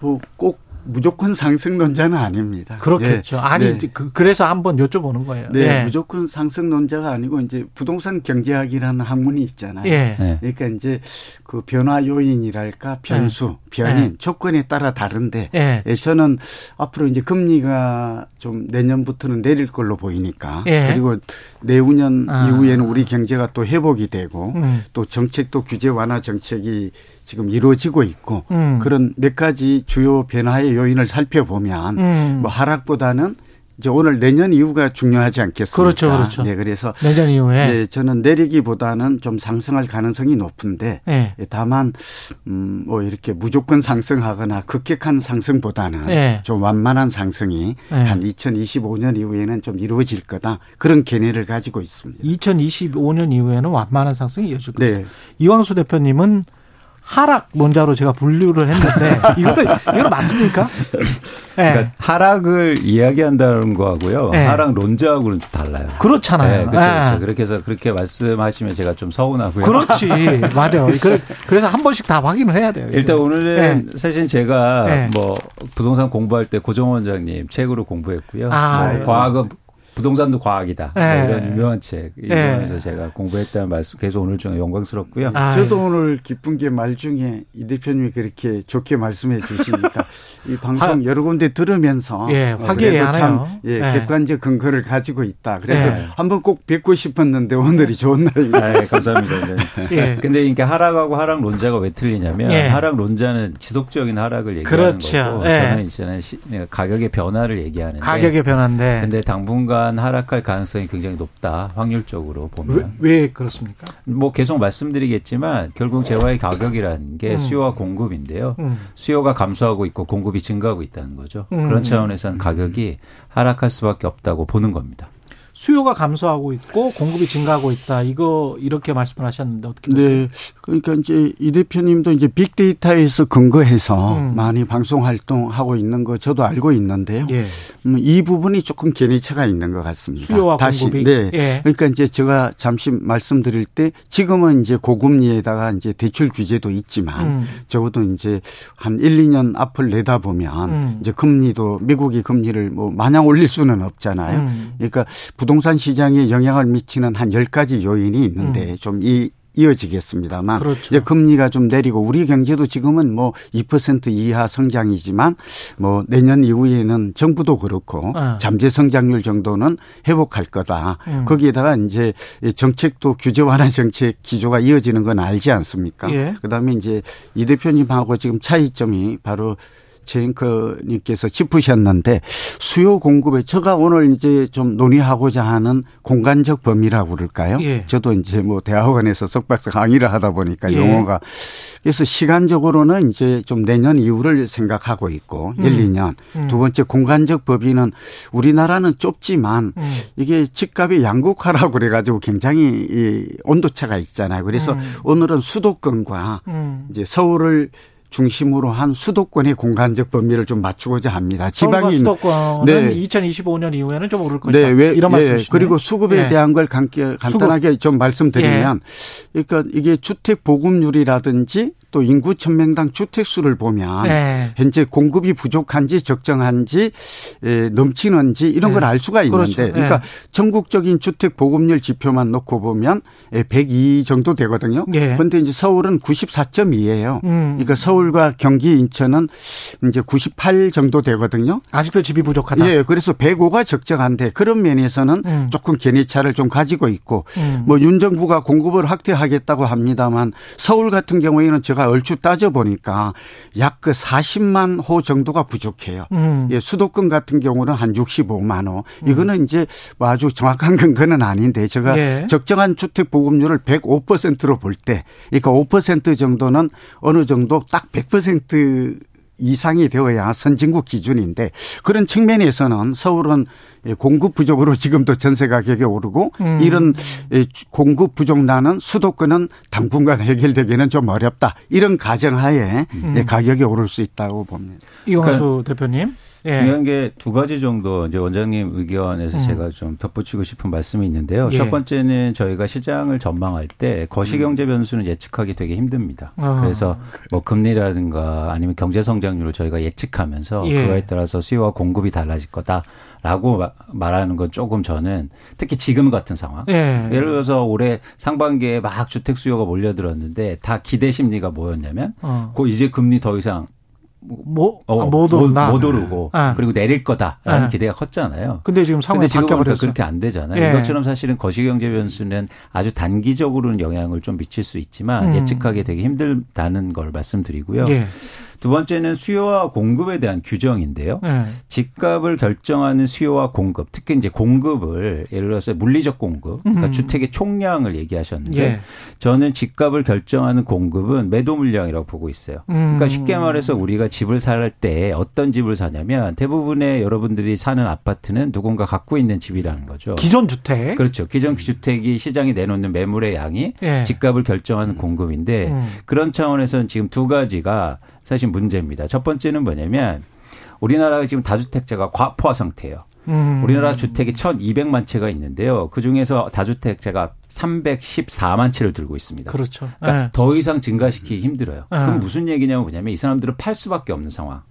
뭐 꼭 무조건 상승론자는 아닙니다. 그렇겠죠. 예. 아니 네. 그, 래서 한번 여쭤보는 거예요. 네, 예. 무조건 상승론자가 아니고 이제 부동산 경제학이라는 학문이 있잖아요. 예. 네. 그러니까 이제 그 변화 요인이랄까 변수, 예. 변인, 예. 조건에 따라 다른데 예. 저는 앞으로 이제 금리가 좀 내년부터는 내릴 걸로 보이니까 그리고 내후년 아. 이후에는 우리 경제가 또 회복이 되고 음. 또 정책도 규제 완화 정책이 지금 이루어지고 있고 음. 그런 몇 가지 주요 변화의 요인을 살펴보면 음. 뭐 하락보다는 이제 오늘 내년 이후가 중요하지 않겠습니까? 그렇죠, 그렇죠. 네, 그래서 내년 이후에 네, 저는 내리기보다는 좀 상승할 가능성이 높은데 네. 다만 음, 뭐 이렇게 무조건 상승하거나 급격한 상승보다는 네. 좀 완만한 상승이 네. 한 2025년 이후에는 좀 이루어질 거다 그런 견해를 가지고 있습니다. 2025년 이후에는 완만한 상승이 이어질 것이다. 네. 이광수 대표님은 하락 논자로 제가 분류를 했는데 이거는 이거 맞습니까? 네. 그러니까 하락을 이야기한다는 거하고요. 네. 하락 논자하고는 달라요. 그렇잖아요. 네, 그렇죠, 그렇죠. 그렇게 해서 그렇게 말씀하시면 제가 좀 서운하고요. 그렇지. 맞아요. 그래서 한 번씩 다 확인을 해야 돼요. 일단 오늘은 사실 제가 뭐 부동산 공부할 때 고정 원장님 책으로 공부했고요. 아, 뭐 과학은 부동산도 과학이다. 뭐 네. 이런 유명한 책 읽으면서 네. 제가 공부했다는 말씀 계속 오늘 중 영광스럽고요. 아, 저도 오늘 기쁜 게 말 중에 이 대표님이 그렇게 좋게 말씀해 주시니까 이 방송 하, 여러 군데 들으면서 예, 화기애애하네요. 예, 네. 객관적 근거를 가지고 있다. 그래서 네. 한번 꼭 뵙고 싶었는데 오늘이 좋은 날입니다. 네, 감사합니다. 네. 예. 근데 이렇게 하락하고 하락 론자가 왜 틀리냐면 예. 하락 론자는 지속적인 하락을 얘기하는 그렇죠. 거고 예. 저는 이제는 가격의 변화를 얘기하는데 가격의 변화인데 근데 당분간 또한 하락할 가능성이 굉장히 높다. 확률적으로 보면. 왜, 왜 그렇습니까? 뭐 계속 말씀드리겠지만 결국 재화의 가격이라는 게 음. 수요와 공급인데요. 음. 수요가 감소하고 있고 공급이 증가하고 있다는 거죠. 음. 그런 차원에서는 가격이 하락할 수밖에 없다고 보는 겁니다. 수요가 감소하고 있고 공급이 증가하고 있다. 이거 이렇게 말씀을 하셨는데 어떻게 보세요? 네. 그러니까 이제 이 대표님도 이제 빅데이터에서 근거해서 음. 많이 방송 활동하고 있는 거 저도 알고 있는데요. 예. 음, 이 부분이 조금 견해차가 있는 것 같습니다. 수요와 다시 공급이. 네. 예. 그러니까 이제 제가 잠시 말씀드릴 때 지금은 이제 고금리에다가 이제 대출 규제도 있지만 음. 적어도 이제 한 1, 2년 앞을 내다보면 음. 이제 금리도 미국이 금리를 뭐 마냥 올릴 수는 없잖아요. 음. 그러니까 부동산 시장에 영향을 미치는 한 10가지 요인이 있는데 음. 좀이 이어지겠습니다만 그렇죠. 예, 금리가 좀 내리고 우리 경제도 지금은 뭐 2% 이하 성장이지만 뭐 내년 이후에는 정부도 그렇고 아. 잠재 성장률 정도는 회복할 거다. 음. 거기에다가 이제 정책도 규제 완화 정책 기조가 이어지는 건 알지 않습니까? 예. 그다음에 이제 이 대표님하고 지금 차이점이 바로 제잉커님께서 짚으셨는데 수요 공급에 제가 오늘 이제 좀 논의하고자 하는 공간적 범위라고 그럴까요? 예. 저도 이제 뭐 대학원에서 석박사 강의를 하다 보니까 예. 용어가 그래서 시간적으로는 이제 좀 내년 이후를 생각하고 있고 음. 1, 2년. 음. 두 번째 공간적 범위는 우리나라는 좁지만 음. 이게 집값이 양극화라고 그래가지고 굉장히 이 온도차가 있잖아요. 그래서 음. 오늘은 수도권과 음. 이제 서울을 중심으로 한 수도권의 공간적 범위를 좀 맞추고자 합니다. 지방이 수도권은 네. 2025년 이후에는 좀 오를 것이다. 네, 왜, 이런 예, 말씀이시네. 그리고 수급에 예. 대한 걸 간단하게 수급. 좀 말씀드리면 예. 그러니까 이게 주택 보급률이라든지 또 인구 천명당 주택 수를 보면 네. 현재 공급이 부족한지 적정한지 넘치는지 이런 네. 걸알 수가 있는데 그렇죠. 네. 그러니까 전국적인 주택 보급률 지표만 놓고 보면 102 정도 되거든요. 그런데 이제 서울은 94.2예요. 음. 그러니까 서울 과 경기 인천은 이제 98 정도 되거든요. 아직도 집이 부족하다. 예. 그래서 105가 적정한데 그런 면에서는 음. 조금 견해차를 좀 가지고 있고 음. 뭐윤 정부가 공급을 확대하겠다고 합니다만 서울 같은 경우에는 제가 얼추 따져 보니까 약 그 40만 호 정도가 부족해요. 음. 예, 수도권 같은 경우는 한 65만 호. 이거는 음. 이제 뭐 아주 정확한 근거는 아닌데 제가 예. 적정한 주택 보급률을 105%로 볼 때, 그러니까 5% 정도는 어느 정도 딱100% 이상이 되어야 선진국 기준인데 그런 측면에서는 서울은 공급 부족으로 지금도 전세 가격이 오르고 음. 이런 공급 부족 나는 수도권은 당분간 해결되기는 좀 어렵다. 이런 가정하에 음. 가격이 오를 수 있다고 봅니다. 이원수 그러니까 대표님. 예. 중요한 게 두 가지 정도 이제 원장님 의견에서 음. 제가 좀 덧붙이고 싶은 말씀이 있는데요. 예. 첫 번째는 저희가 시장을 전망할 때 거시경제 변수는 예측하기 되게 힘듭니다. 아. 그래서 뭐 금리라든가 아니면 경제 성장률을 저희가 예측하면서 예. 그거에 따라서 수요와 공급이 달라질 거다라고 말하는 건 조금 저는 특히 지금 같은 상황. 예. 예를 들어서 올해 상반기에 막 주택 수요가 몰려들었는데 다 기대 심리가 뭐였냐면 어. 그 이제 금리 더 이상 뭐, 어, 못 오른다. 못 오르고 네. 그리고 내릴 거다라는 네. 기대가 컸잖아요. 근데 지금 상황이 바뀌어버렸어. 그렇게 안 되잖아요. 예. 이것처럼 사실은 거시경제 변수는 아주 단기적으로는 영향을 좀 미칠 수 있지만 음. 예측하기 되게 힘들다는 걸 말씀드리고요. 예. 두 번째는 수요와 공급에 대한 규정인데요. 네. 집값을 결정하는 수요와 공급, 특히 이제 공급을 예를 들어서 물리적 공급, 그러니까 음. 주택의 총량을 얘기하셨는데 예. 저는 집값을 결정하는 공급은 매도 물량이라고 보고 있어요. 그러니까 음. 쉽게 말해서 우리가 집을 살 때 어떤 집을 사냐면 대부분의 여러분들이 사는 아파트는 누군가 갖고 있는 집이라는 거죠. 기존 주택. 그렇죠. 기존 주택이 시장에 내놓는 매물의 양이 예. 집값을 결정하는 공급인데 음. 그런 차원에서는 지금 두 가지가 사실 문제입니다. 첫 번째는 뭐냐면 우리나라가 지금 다주택자가 과포화 상태예요. 음. 우리나라 주택이 1,200만 채가 있는데요. 그 중에서 다주택자가 314만 채를 들고 있습니다. 그렇죠. 그러니까 네. 더 이상 증가시키기 힘들어요. 네. 그럼 무슨 얘기냐면 뭐냐면 이 사람들은 팔 수밖에 없는 상황.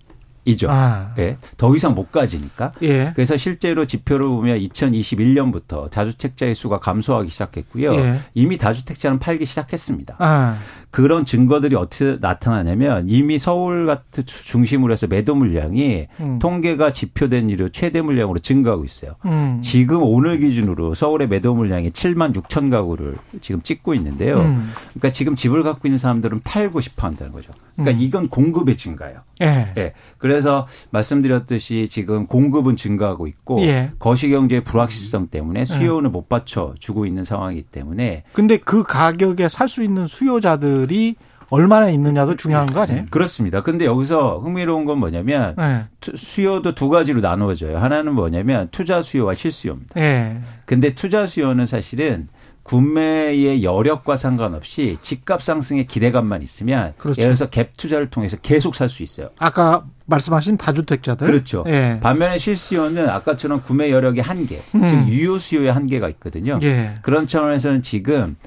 이죠. 아. 예. 더 이상 못 가지니까. 예. 그래서 실제로 지표를 보면 2021년부터 다주택자의 수가 감소하기 시작했고요. 예. 이미 다주택자는 팔기 시작했습니다. 아. 그런 증거들이 어떻게 나타나냐면 이미 서울 같은 중심으로 해서 매도 물량이 음. 통계가 지표된 이후 최대 물량으로 증가하고 있어요. 음. 지금 오늘 기준으로 서울의 매도 물량이 7만 6천 가구를 지금 찍고 있는데요. 음. 그러니까 지금 집을 갖고 있는 사람들은 팔고 싶어 한다는 거죠. 그러니까 음. 이건 공급의 증가예요. 예. 예. 그래서 말씀드렸듯이 지금 공급은 증가하고 있고 예. 거시경제의 불확실성 때문에 수요는 음. 못 받쳐 주고 있는 상황이기 때문에 근데 그 가격에 살 수 있는 수요자들이 얼마나 있느냐도 중요한 거 아니에요? 그렇습니다. 근데 여기서 흥미로운 건 뭐냐면 네. 수요도 두 가지로 나누어져요. 하나는 뭐냐면 투자 수요와 실수요입니다. 네. 근데 투자 수요는 사실은 구매의 여력과 상관없이 집값 상승의 기대감만 있으면 그렇죠. 예를 들어서 갭 투자를 통해서 계속 살 수 있어요. 아까 말씀하신 다주택자들 그렇죠. 예. 반면에 실수요는 아까처럼 구매 여력의 한계, 음. 즉 유효 수요의 한계가 있거든요. 예. 그런 차원에서는 지금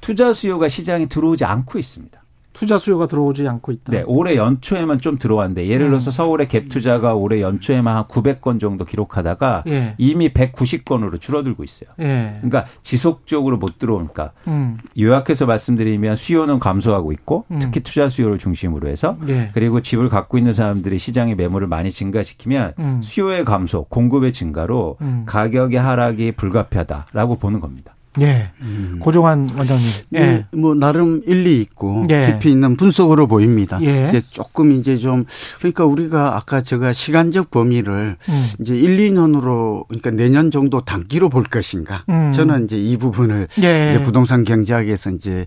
투자 수요가 시장에 들어오지 않고 있습니다. 투자 수요가 들어오지 않고 있다. 네, 올해 연초에만 좀 들어왔는데 예를 들어서 음. 서울의 갭 투자가 올해 연초에만 한 900건 정도 기록하다가 예. 이미 190건으로 줄어들고 있어요. 예. 그러니까 지속적으로 못 들어오니까 음. 요약해서 말씀드리면 수요는 감소하고 있고 음. 특히 투자 수요를 중심으로 해서 예. 그리고 집을 갖고 있는 사람들이 시장의 매물을 많이 증가시키면 음. 수요의 감소, 공급의 증가로 음. 가격의 하락이 불가피하다라고 보는 겁니다. 예. 음. 고종환 원장님. 예. 네, 뭐 나름 일리 있고 예. 깊이 있는 분석으로 보입니다. 예. 이제 조금 이제 좀 그러니까 우리가 아까 제가 시간적 범위를 음. 이제 1, 2년으로 그러니까 내년 정도 단기로 볼 것인가. 음. 저는 이제 이 부분을 예. 이제 부동산 경제학에서 이제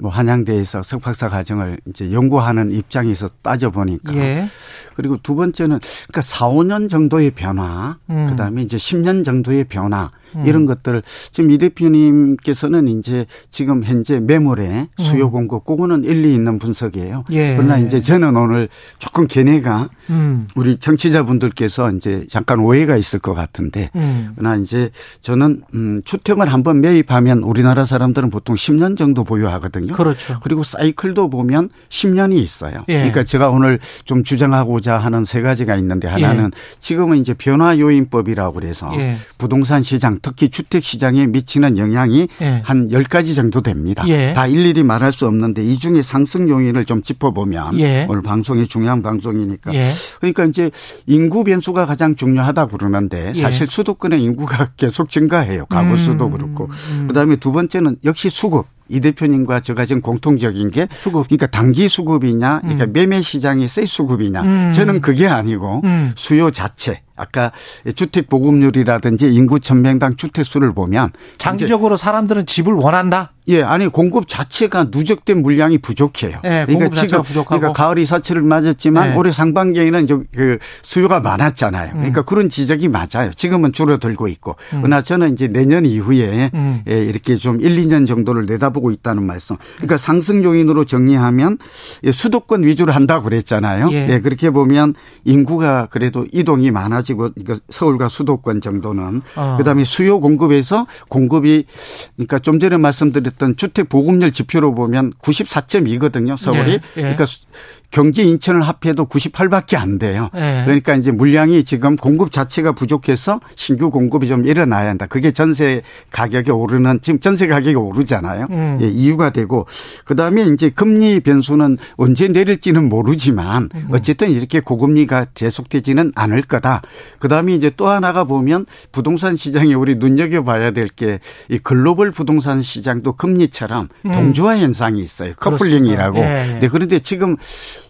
뭐 한양대에서 석박사 과정을 이제 연구하는 입장에서 따져 보니까 예. 그리고 두 번째는 그러니까 4, 5년 정도의 변화, 음. 그다음에 이제 10년 정도의 변화 음. 이런 것들 지금 이 대표님께서는 이제 지금 현재 매물의 수요 음. 공급 그거는 일리 있는 분석이에요. 예. 그러나 이제 저는 오늘 조금 견해가 음. 우리 정치자분들께서 이제 잠깐 오해가 있을 것 같은데 음. 그러나 이제 저는 음 주택을 한번 매입하면 우리나라 사람들은 보통 10년 정도 보유하거든요. 그렇죠. 그리고 사이클도 보면 10년이 있어요. 예. 그러니까 제가 오늘 좀 주장하고자 하는 세 가지가 있는데 하나는 예. 지금은 이제 변화 요인법이라고 그래서 예. 부동산 시장 특히 주택 시장에 미치는 영향이 예. 한 10가지 정도 됩니다. 예. 다 일일이 말할 수 없는데 이 중에 상승 요인을 좀 짚어 보면 예. 오늘 방송이 중요한 방송이니까 예. 그러니까 이제 인구 변수가 가장 중요하다 그러는데 예. 사실 수도권의 인구가 계속 증가해요. 가구 수도 음. 그렇고 음. 그다음에 두 번째는 역시 수급 이 대표님과 제가 지금 공통적인 게 수급. 그러니까 단기 수급이냐, 그러니까 음. 매매 시장에서의 수급이냐. 음. 저는 그게 아니고 음. 수요 자체. 아까 주택 보급률이라든지 인구 천명당 주택 수를 보면 장기적으로 사람들은 집을 원한다. 예, 아니 공급 자체가 누적된 물량이 부족해요. 예, 그러니까 지금 부족하고. 그러니까 가을 이사치를 맞았지만 예. 올해 상반기에는 그 수요가 많았잖아요. 그러니까 음. 그런 지적이 맞아요. 지금은 줄어들고 있고. 음. 그러나 저는 이제 내년 이후에 음. 예, 이렇게 좀 1, 2년 정도를 내다보고 있다는 말씀. 그러니까 상승 요인으로 정리하면 수도권 위주로 한다고 그랬잖아요. 예. 네, 그렇게 보면 인구가 그래도 이동이 많아지 고 그러니까 서울과 수도권 정도는 어. 그다음에 수요 공급에서 공급이 그러니까 좀 전에 말씀드렸 어떤 주택 보급률 지표로 보면 94.2거든요. 서울이. 예, 예. 그러니까 경기 인천을 합해도 98밖에 안 돼요. 네. 그러니까 이제 물량이 지금 공급 자체가 부족해서 신규 공급이 좀 일어나야 한다. 그게 전세 가격이 오르는 지금 전세 가격이 오르잖아요. 음. 예, 이유가 되고 그다음에 이제 금리 변수는 언제 내릴지는 모르지만 음. 어쨌든 이렇게 고금리가 계속되지는 않을 거다. 그다음에 이제 또 하나가 보면 부동산 시장에 우리 눈여겨 봐야 될 게 이 글로벌 부동산 시장도 금리처럼 음. 동조화 현상이 있어요. 커플링이라고. 예, 예. 네, 그런데 지금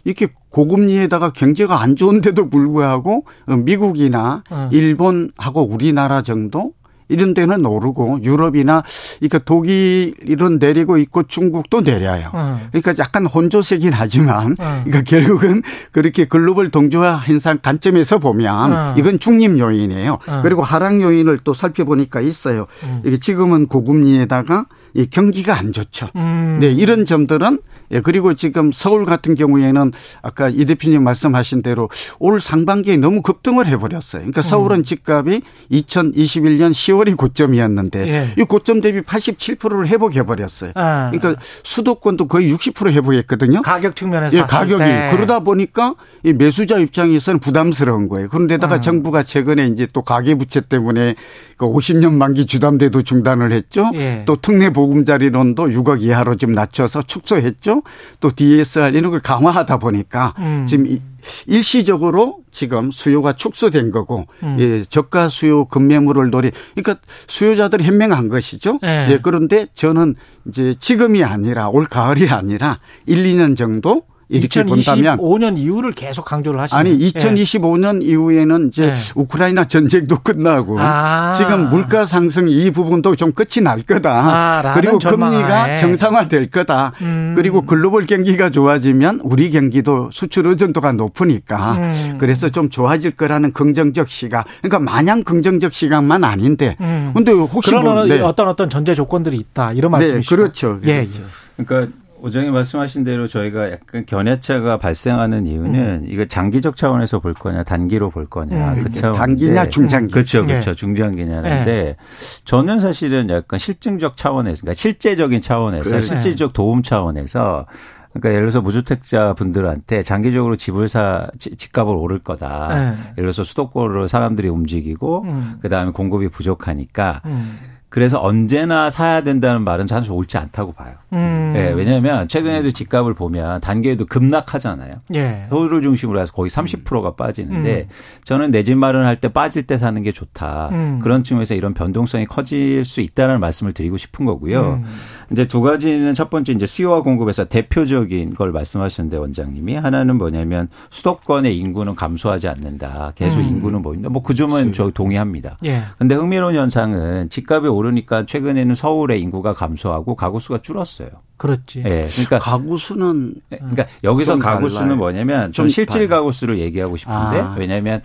이렇게 고금리에다가 경제가 안 좋은데도 불구하고 미국이나 어. 일본하고 우리나라 정도 이런 데는 오르고 유럽이나 그러니까 독일 이런 내리고 있고 중국도 내려요. 어. 그러니까 약간 혼조세긴 하지만 어. 그러니까 결국은 그렇게 글로벌 동조화 현상 관점에서 보면 어. 이건 중립 요인이에요. 어. 그리고 하락 요인을 또 살펴보니까 있어요. 음. 이게 지금은 고금리에다가 이 경기가 안 좋죠. 음. 네, 이런 점들은 예, 그리고 지금 서울 같은 경우에는 아까 이 대표님 말씀하신 대로 올 상반기에 너무 급등을 해버렸어요. 그러니까 서울은 음. 집값이 2021년 10월이 고점이었는데 예. 이 고점 대비 87%를 회복해버렸어요. 아. 그러니까 수도권도 거의 60% 회복했거든요. 가격 측면에서 예, 가격이 때. 그러다 보니까 이 매수자 입장에서는 부담스러운 거예요. 그런데다가 음. 정부가 최근에 이제 또 가계부채 때문에 그 50년 만기 주담대도 중단을 했죠. 예. 또 특례 보금자리론도 6억 이하로 좀 낮춰서 축소했죠. 또 DSR 이런 걸 강화하다 보니까 음. 지금 일시적으로 지금 수요가 축소된 거고 음. 예, 저가 수요 급매물을 노리 그러니까 수요자들이 현명한 것이죠. 예. 예, 그런데 저는 이제 지금이 아니라 올 가을이 아니라 1, 2년 정도 이렇게 2025년 이후를 계속 강조를 하시는 아니 2025년 예. 이후에는 이제 예. 우크라이나 전쟁도 끝나고 아. 지금 물가 상승 이 부분도 좀 끝이 날 거다. 아, 그리고 금리가 정상화될 거다. 음. 그리고 글로벌 경기가 좋아지면 우리 경기도 수출 의존도가 높으니까 음. 그래서 좀 좋아질 거라는 긍정적 시각. 그러니까 마냥 긍정적 시각만 아닌데. 음. 근데 혹시 그러면 뭐, 네. 어떤 어떤 전제 조건들이 있다 이런 말씀이시죠? 네, 그렇죠. 예, 그렇죠. 예. 그러니까 오정이 말씀하신 대로 저희가 약간 견해차가 발생하는 이유는 음. 이거 장기적 차원에서 볼 거냐 단기로 볼 거냐 음. 그 차원 단기냐 중장기 그렇죠 그렇죠 네. 중장기냐인데 네. 저는 사실은 약간 실증적 차원에서 그러니까 실제적인 차원에서 그래. 실질적 도움 차원에서 그러니까 예를 들어서 무주택자 분들한테 장기적으로 집을 사 집값을 오를 거다. 네. 예를 들어서 수도권으로 사람들이 움직이고 음. 그다음에 공급이 부족하니까 음. 그래서 언제나 사야 된다는 말은 사실 옳지 않다고 봐요. 음. 예, 왜냐하면 최근에도 집값을 보면 단계에도 급락하잖아요. 예. 서울을 중심으로 해서 거의 30%가 빠지는데 음. 저는 내 집 마련할 때 빠질 때 사는 게 좋다. 음. 그런 측면에서 이런 변동성이 커질 수 있다는 말씀을 드리고 싶은 거고요. 음. 이제 두 가지는 첫 번째 이제 수요와 공급에서 대표적인 걸 말씀하셨는데 원장님이 하나는 뭐냐면 수도권의 인구는 감소하지 않는다. 계속 음. 인구는 보인다. 뭐 그 점은 저 동의합니다. 예. 근데 흥미로운 현상은 집값이 오르니까 최근에는 서울의 인구가 감소하고 가구 수가 줄었어요. 그렇지. 예. 그러니까 가구 수는 그러니까 여기서 가구 수는 뭐냐면 좀 실질 가구 수를 얘기하고 싶은데 아. 왜냐하면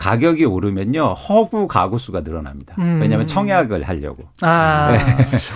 가격이 오르면요 허구 가구 수가 늘어납니다. 음. 왜냐하면 청약을 하려고. 아. 네.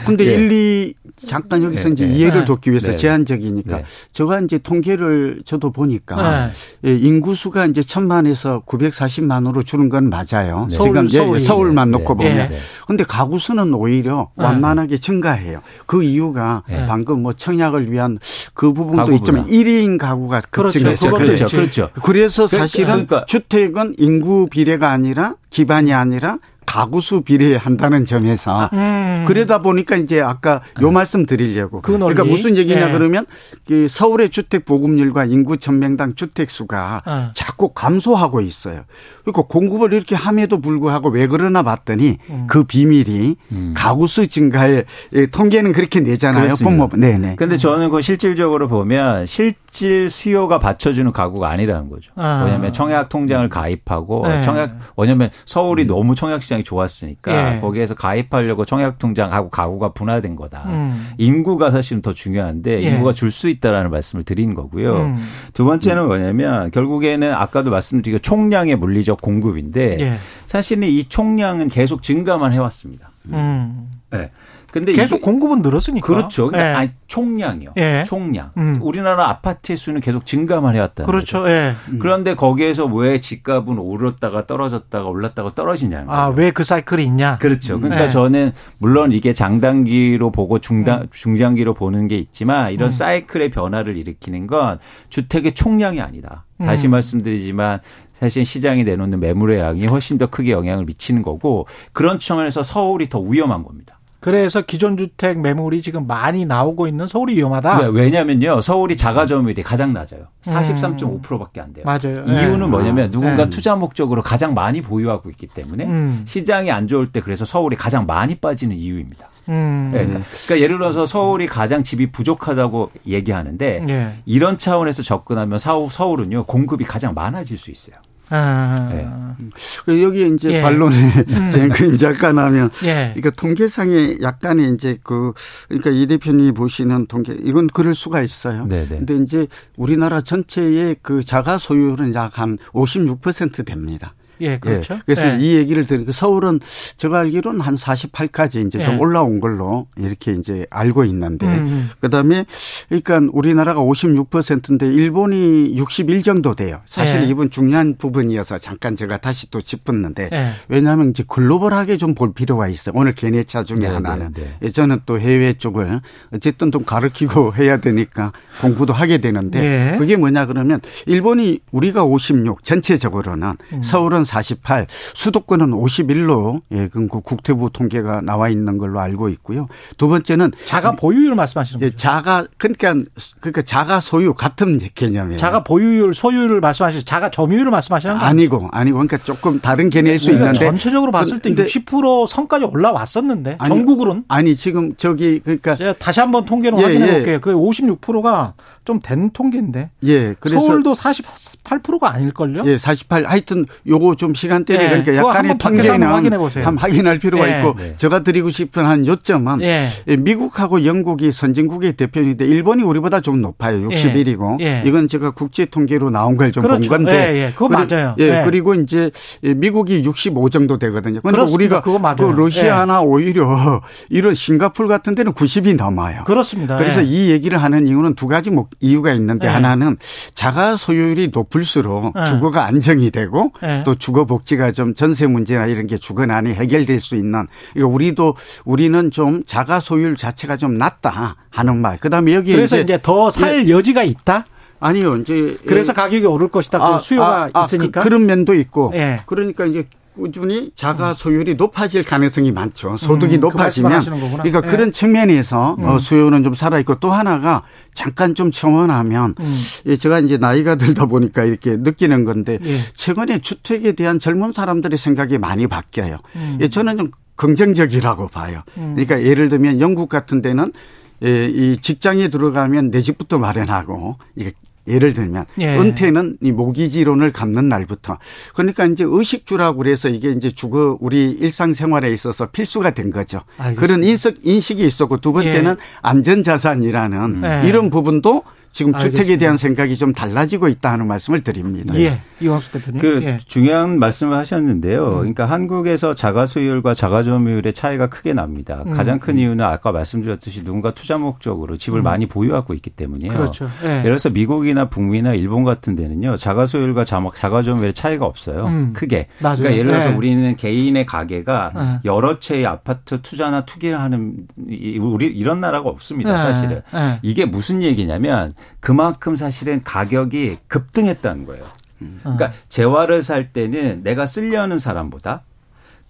근데 네. 1, 2 잠깐 여기서 네. 이제 네. 이해를 네. 돕기 위해서 네. 제한적이니까 제가 이제 통계를 저도 보니까 예, 인구 수가 이제 천만에서 940만으로 줄은 건 맞아요. 지금 서울, 서울 만 놓고 보면. 근데 가구 수는 오히려 완만하게 증가해요. 그 이유가 방금 뭐 청약을 위한 그 부분도 있지만 1인 가구가 급증했어요. 그렇죠. 그렇죠. 그렇죠. 그래서 그러니까 사실은 그러니까. 주택은 인구 비례가 아니라 기반이 아니라 가구수 비례한다는 점에서 음. 그러다 보니까 이제 아까 요 음. 말씀 드리려고 그 그러니까 무슨 얘기냐 네. 그러면 그 서울의 주택 보급률과 인구 천명당 주택 수가 어. 자꾸 감소하고 있어요. 그러니까 공급을 이렇게 함에도 불구하고 왜 그러나 봤더니 음. 그 비밀이 음. 가구수 증가에 통계는 그렇게 내잖아요. 법무부. 네네. 근데 저는 그 실질적으로 보면 실 질 수요가 받쳐주는 가구가 아니라는 거죠. 아. 왜냐하면 청약 통장을 가입하고 네. 청약 왜냐하면 서울이 너무 청약 시장 시장이 좋았으니까 예. 거기에서 가입하려고 청약 통장하고 가구가 분화된 거다. 음. 인구가 사실은 더 중요한데 예. 인구가 줄 수 있다라는 말씀을 드린 거고요. 음. 두 번째는 뭐냐면 결국에는 아까도 말씀드린 총량의 물리적 공급인데 예. 사실은 이 총량은 계속 증가만 해왔습니다. 음. 네. 근데 계속 공급은 늘었으니까. 그렇죠. 그러니까 예. 아니, 총량이요. 예. 총량. 음. 우리나라 아파트의 수는 계속 증가만 해왔다. 그렇죠. 예. 음. 그런데 거기에서 왜 집값은 오르다가 떨어졌다가 올랐다가 떨어지냐는 아, 왜 그 사이클이 있냐? 그렇죠. 그러니까 예. 저는 물론 이게 장단기로 보고 중단 음. 중장기로 보는 게 있지만 이런 음. 사이클의 변화를 일으키는 건 주택의 총량이 아니다. 다시 음. 말씀드리지만 사실 시장이 내놓는 매물의 양이 훨씬 더 크게 영향을 미치는 거고 그런 측면에서 서울이 더 위험한 겁니다. 그래서 기존 주택 매물이 지금 많이 나오고 있는 서울이 위험하다. 네, 왜냐면요. 서울이 자가 점유율이 가장 낮아요. 43.5%밖에 안 돼요. 맞아요. 이유는 네. 뭐냐면 누군가 네. 투자 목적으로 가장 많이 보유하고 있기 때문에 음. 시장이 안 좋을 때 그래서 서울이 가장 많이 빠지는 이유입니다. 음. 네. 그러니까 예를 들어서 서울이 가장 집이 부족하다고 얘기하는데 네. 이런 차원에서 접근하면 서울은요 공급이 가장 많아질 수 있어요. 아. 네. 여기 이제 예. 반론에 음. 잠깐 하면 예. 그러니까 통계상에 약간의 이제 그 그러니까 이 대표님이 보시는 통계 이건 그럴 수가 있어요. 네네. 근데 이제 우리나라 전체의 그 자가 소유율은 약 한 56% 됩니다. 예, 그렇죠. 예. 그래서 예. 이 얘기를 들으니까 서울은 제가 알기로는 한 48까지 이제 예. 좀 올라온 걸로 이렇게 이제 알고 있는데 음, 음. 그다음에 그러니까 우리나라가 56%인데 일본이 61 정도 돼요. 사실 예. 이분 중요한 부분이어서 잠깐 제가 다시 또 짚었는데 예. 왜냐하면 이제 글로벌하게 좀 볼 필요가 있어요. 오늘 개내차 중에 네, 하나는 네, 네. 저는 또 해외 쪽을 어쨌든 좀 가르치고 해야 되니까 공부도 하게 되는데 예. 그게 뭐냐 그러면 일본이 우리가 56 전체적으로는 음. 서울은 48, 수도권은 51로 예, 그 국토부 통계가 나와 있는 걸로 알고 있고요. 두 번째는 자가 보유율 말씀하시는 거죠? 예, 자가 그러니까 그러니까 자가 소유 같은 개념이에요. 자가 보유율, 소유율을 말씀하시는 자가 점유율을 말씀하시는 거 아니고 아니고 그러니까 조금 다른 개념일 수 그러니까 있는데 전체적으로 봤을 때 60% 선까지 올라왔었는데 아니, 전국으로는 아니 지금 저기 그러니까 제가 다시 한번 통계를 예, 확인해 예. 볼게요. 그 56%가 좀 된 통계인데. 예. 그래서 서울도 48%가 아닐걸요? 예, 48 하여튼 요거 좀 시간대를 네. 그러니까 약간의 통계는 확인해 보세요. 한번 확인할 필요가 네. 있고 네. 제가 드리고 싶은 한 요점은 예. 미국하고 영국이 선진국의 대표인데 일본이 우리보다 좀 높아요. 61이고 예. 이건 제가 국제 통계로 나온 걸 좀본 그렇죠. 건데. 예, 그거 그리, 맞아요. 예, 그리고 이제 미국이 65 정도 되거든요. 그러니까 우리가 그 러시아나 오히려 이런 싱가폴 같은 데는 90이 넘어요. 그렇습니다. 그래서 이 얘기를 하는 이유는 두 가지 이유가 있는데 하나는 자가 소유율이 높을수록 주거가 안정이 되고 또 주거 복지가 좀 전세 문제나 이런 게 주거난이 해결될 수 있는 이거 우리도 우리는 좀 자가 소유율 자체가 좀 낮다 하는 말. 그다음에 여기 그래서 이제, 이제 더살 예. 여지가 있다. 아니요, 이제 그래서 예. 가격이 오를 것이다. 그 아, 수요가 아, 아, 있으니까 그, 런 면도 있고. 예. 그러니까 이제 꾸준히 자가 소유율이 높아질 가능성이 많죠. 소득이 음, 그 높아지면 그 그러니까 네. 그런 측면에서 음. 어, 수요는 좀 살아 있고 또 하나가 잠깐 좀 청원하면 음. 예, 제가 이제 나이가 들다 보니까 이렇게 느끼는 건데 예. 최근에 주택에 대한 젊은 사람들의 생각이 많이 바뀌어요. 음. 예, 저는 좀 긍정적이라고 봐요. 음. 그러니까 예를 들면 영국 같은 데는 예, 이 직장에 들어가면 내 집부터 마련하고 이게 예를 들면 예. 은퇴는 이 모기지론을 갚는 날부터 그러니까 이제 의식주라고 그래서 이게 이제 주거 우리 일상생활에 있어서 필수가 된 거죠. 알겠습니다. 그런 인식 인식이 있었고 두 번째는 예. 안전자산이라는 예. 이런 부분도 지금 알겠습니다. 주택에 대한 생각이 좀 달라지고 있다 하는 말씀을 드립니다. 예. 이광수 대표님. 그 예. 중요한 말씀을 하셨는데요. 음. 그러니까 한국에서 자가 소유율과 자가 점유율의 차이가 크게 납니다. 음. 가장 큰 이유는 아까 말씀드렸듯이 누군가 투자 목적으로 집을 음. 많이 보유하고 있기 때문이에요. 그렇죠. 예. 예를 들어서 미국이나 북미나 일본 같은 데는요. 자가 소유율과 자가 점유율의 차이가 없어요. 음. 크게. 맞아요. 그러니까 예를 들어서 예. 우리는 개인의 가게가 예. 여러 채의 아파트 투자나 투기를 하는 우리 이런 나라가 없습니다. 예. 사실은. 이게 무슨 얘기냐면 그만큼 사실은 가격이 급등했다는 거예요. 그러니까 재화를 살 때는 내가 쓰려는 사람보다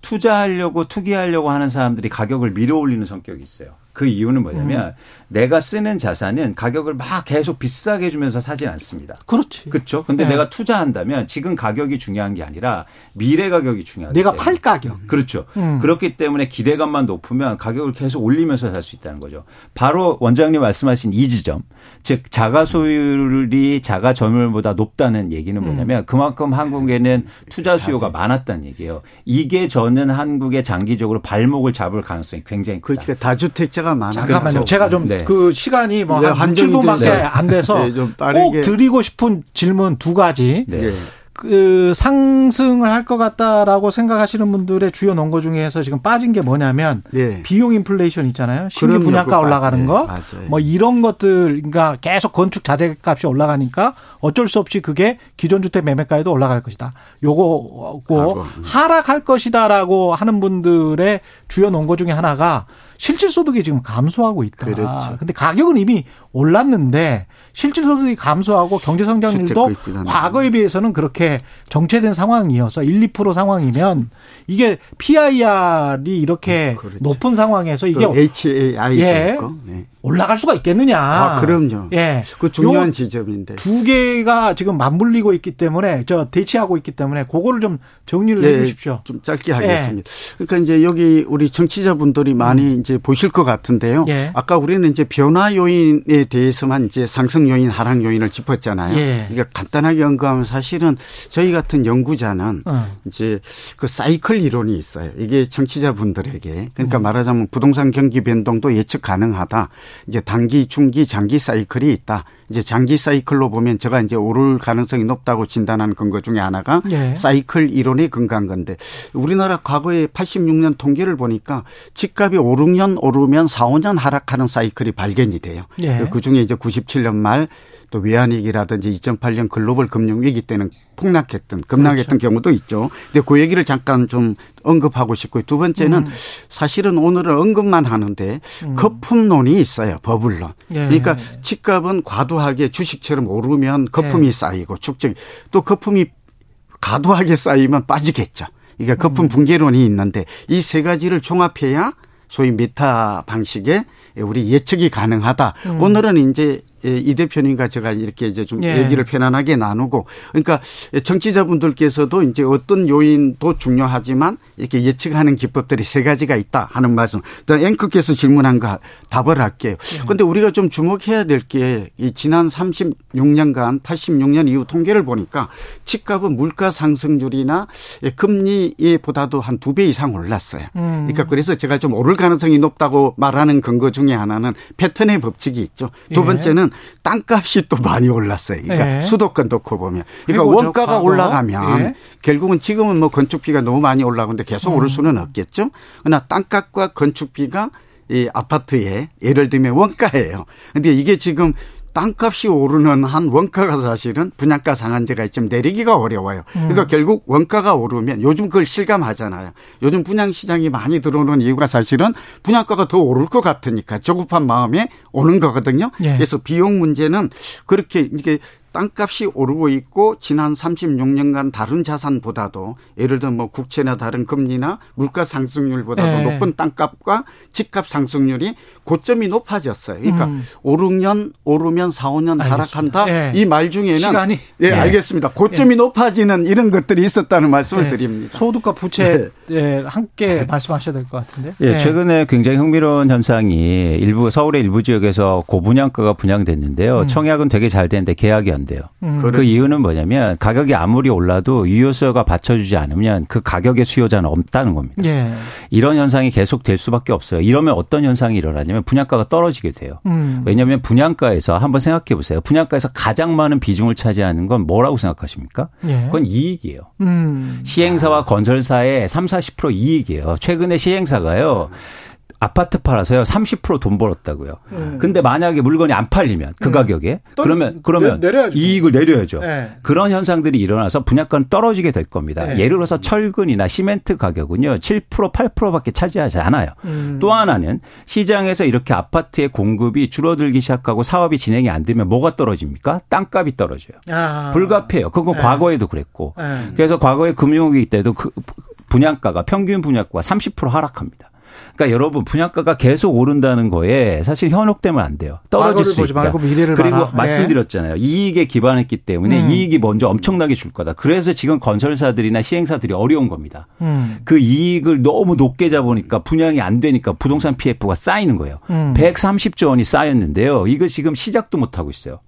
투자하려고 투기하려고 하는 사람들이 가격을 밀어 올리는 성격이 있어요. 그 이유는 뭐냐면 음. 내가 쓰는 자산은 가격을 막 계속 비싸게 주면서 사진 않습니다. 그렇지. 그렇죠. 근데 네. 내가 투자한다면 지금 가격이 중요한 게 아니라 미래 가격이 중요하다. 내가 팔 가격. 그렇죠. 음. 그렇기 때문에 기대감만 높으면 가격을 계속 올리면서 살 수 있다는 거죠. 바로 원장님 말씀하신 이 지점. 즉 자가 소유율이 자가 점유율보다 높다는 얘기는 음. 뭐냐면 음. 그만큼 한국에는 투자 수요가 많았다는 얘기예요. 이게 저는 한국의 장기적으로 발목을 잡을 가능성이 굉장히 크다. 그러니까 다주택자가 많아. 잠깐만요. 그렇죠. 제가 좀그 네. 그 시간이 뭐 한 7분밖에 네. 안 돼서 네, 꼭 드리고 싶은 질문 두 가지. 네. 그 상승을 할 것 같다라고 생각하시는 분들의 주요 논거 중에서 지금 빠진 게 뭐냐면 네. 비용 인플레이션 있잖아요. 신규 분양가 올라가는 네, 거. 네, 뭐 이런 것들 그러니까 계속 건축 자재 값이 올라가니까 어쩔 수 없이 그게 기존 주택 매매가에도 올라갈 것이다. 요거고 하락할 것이다라고 하는 분들의 주요 논거 중에 하나가 실질 소득이 지금 감소하고 있다. 그렇죠. 근데 가격은 이미 올랐는데 실질 소득이 감소하고 경제 성장률도 과거에 비해서는 그렇게 정체된 상황이어서 1, 2% 상황이면 이게 PIR이 이렇게 음, 그렇죠. 높은 상황에서 이게 HAI 예. 있고. 네. 올라갈 수가 있겠느냐. 아, 그럼요. 예. 그 중요한 지점인데. 두 개가 지금 맞물리고 있기 때문에 저 대치하고 있기 때문에 그거를 좀 정리를 네, 해 주십시오. 좀 짧게 하겠습니다. 예. 그러니까 이제 여기 우리 청취자분들이 많이 음. 이제 보실 것 같은데요. 예. 아까 우리는 이제 변화 요인에 대해서만 이제 상승 요인, 하락 요인을 짚었잖아요. 예. 그러니까 간단하게 언급하면 사실은 저희 같은 연구자는 어. 이제 그 사이클 이론이 있어요. 이게 청취자분들에게 그러니까 음. 말하자면 부동산 경기 변동도 예측 가능하다. 이제 단기, 중기, 장기 사이클이 있다. 이제 장기 사이클로 보면 제가 이제 오를 가능성이 높다고 진단하는 근거 중에 하나가 예. 사이클 이론이 근거한 건데 우리나라 과거에 86년 통계를 보니까 집값이 5, 6년 오르면 4, 5년 하락하는 사이클이 발견이 돼요. 예. 그 중에 이제 97년 말 또 외환위기라든지 2008년 글로벌 금융위기 때는 폭락했던 급락했던 그렇죠. 경우도 있죠. 근데 그 얘기를 잠깐 좀 언급하고 싶고요. 두 번째는 음. 사실은 오늘은 언급만 하는데 음. 거품론이 있어요. 버블론. 예. 그러니까 집값은 과도 하게 주식처럼 오르면 거품이 예. 쌓이고 축적 또 거품이 과도하게 쌓이면 빠지겠죠. 그러니까 거품 음. 붕괴론이 있는데 이 세 가지를 종합해야 소위 메타 방식의 우리 예측이 가능하다. 음. 오늘은 이제 예, 이 대표님과 제가 이렇게 이제 좀 예. 얘기를 편안하게 나누고 그러니까 정치자분들께서도 이제 어떤 요인도 중요하지만 이렇게 예측하는 기법들이 세 가지가 있다 하는 말씀. 일단 앵커께서 질문한 거 답을 할게요. 그런데 예. 우리가 좀 주목해야 될게이 지난 36년간 86년 이후 통계를 보니까 집값은 물가 상승률이나 금리보다도 한 두 배 이상 올랐어요. 음. 그러니까 그래서 제가 좀 오를 가능성이 높다고 말하는 근거 중에 하나는 패턴의 법칙이 있죠. 두 예. 번째는 땅값이 또 많이 올랐어요. 그러니까 예. 수도권 놓고 보면. 그러니까 원가가 과거. 올라가면 예. 결국은 지금은 뭐 건축비가 너무 많이 올라가는데 계속 음. 오를 수는 없겠죠. 그러나 땅값과 건축비가 이 아파트에 예를 들면 원가예요. 근데 이게 지금 땅값이 오르는 한 원가가 사실은 분양가 상한제가 좀 내리기가 어려워요. 그러니까 음. 결국 원가가 오르면 요즘 그걸 실감하잖아요. 요즘 분양 시장이 많이 들어오는 이유가 사실은 분양가가 더 오를 것 같으니까 조급한 마음에 오는 거거든요. 예. 그래서 비용 문제는 그렇게 이게 땅값이 오르고 있고 지난 36년간 다른 자산보다도 예를 들어 뭐 국채나 다른 금리나 물가 상승률보다도 네. 높은 땅값과 집값 상승률이 고점이 높아졌어요. 그러니까 음. 5, 6년 오르면 4, 5년 하락한다. 네. 이말 중에는 시간이 예, 네. 알겠습니다. 고점이 네. 높아지는 이런 것들이 있었다는 말씀을 네. 드립니다. 소득과 부채 네. 함께 말씀하셔야 될 것 같은데. 예, 최근에 굉장히 흥미로운 현상이 일부 서울의 일부 지역에서 고분양가가 분양됐는데요. 음. 청약은 되게 잘 되는데 계약이 안 돼요. 음. 그 그렇지. 이유는 뭐냐면 가격이 아무리 올라도 유효수요가 받쳐주지 않으면 그 가격의 수요자는 없다는 겁니다. 예. 이런 현상이 계속 될 수밖에 없어요. 이러면 어떤 현상이 일어나냐면 분양가가 떨어지게 돼요. 음. 왜냐하면 분양가에서 한번 생각해 보세요. 분양가에서 가장 많은 비중을 차지하는 건 뭐라고 생각하십니까? 예. 그건 이익이에요. 음. 시행사와 건설사의 3, 40% 이익이에요. 최근에 시행사가요. 아파트 팔아서요 30%돈 벌었다고요. 음. 근데 만약에 물건이 안 팔리면 그 음. 가격에 그러면 그러면 내, 이익을 내려야죠. 네. 그런 현상들이 일어나서 분양가는 떨어지게 될 겁니다. 네. 예를 들어서 철근이나 시멘트 가격은요 7% 8%밖에 차지하지 않아요. 음. 또 하나는 시장에서 이렇게 아파트의 공급이 줄어들기 시작하고 사업이 진행이 안 되면 뭐가 떨어집니까? 땅값이 떨어져요. 아. 불가피해요. 그건 네. 과거에도 그랬고. 네. 그래서 과거에 금융위기 때도 그 분양가가 평균 분양가가 30% 하락합니다. 그러니까 여러분 분양가가 계속 오른다는 거에 사실 현혹되면 안 돼요. 떨어질 수 있다. 그리고 봐라. 말씀드렸잖아요. 네. 이익에 기반했기 때문에 음. 이익이 먼저 엄청나게 줄 거다. 그래서 지금 건설사들이나 시행사들이 어려운 겁니다. 음. 그 이익을 너무 높게 잡으니까 분양이 안 되니까 부동산 PF가 쌓이는 거예요. 음. 130조 원이 쌓였는데요. 이거 지금 시작도 못 하고 있어요.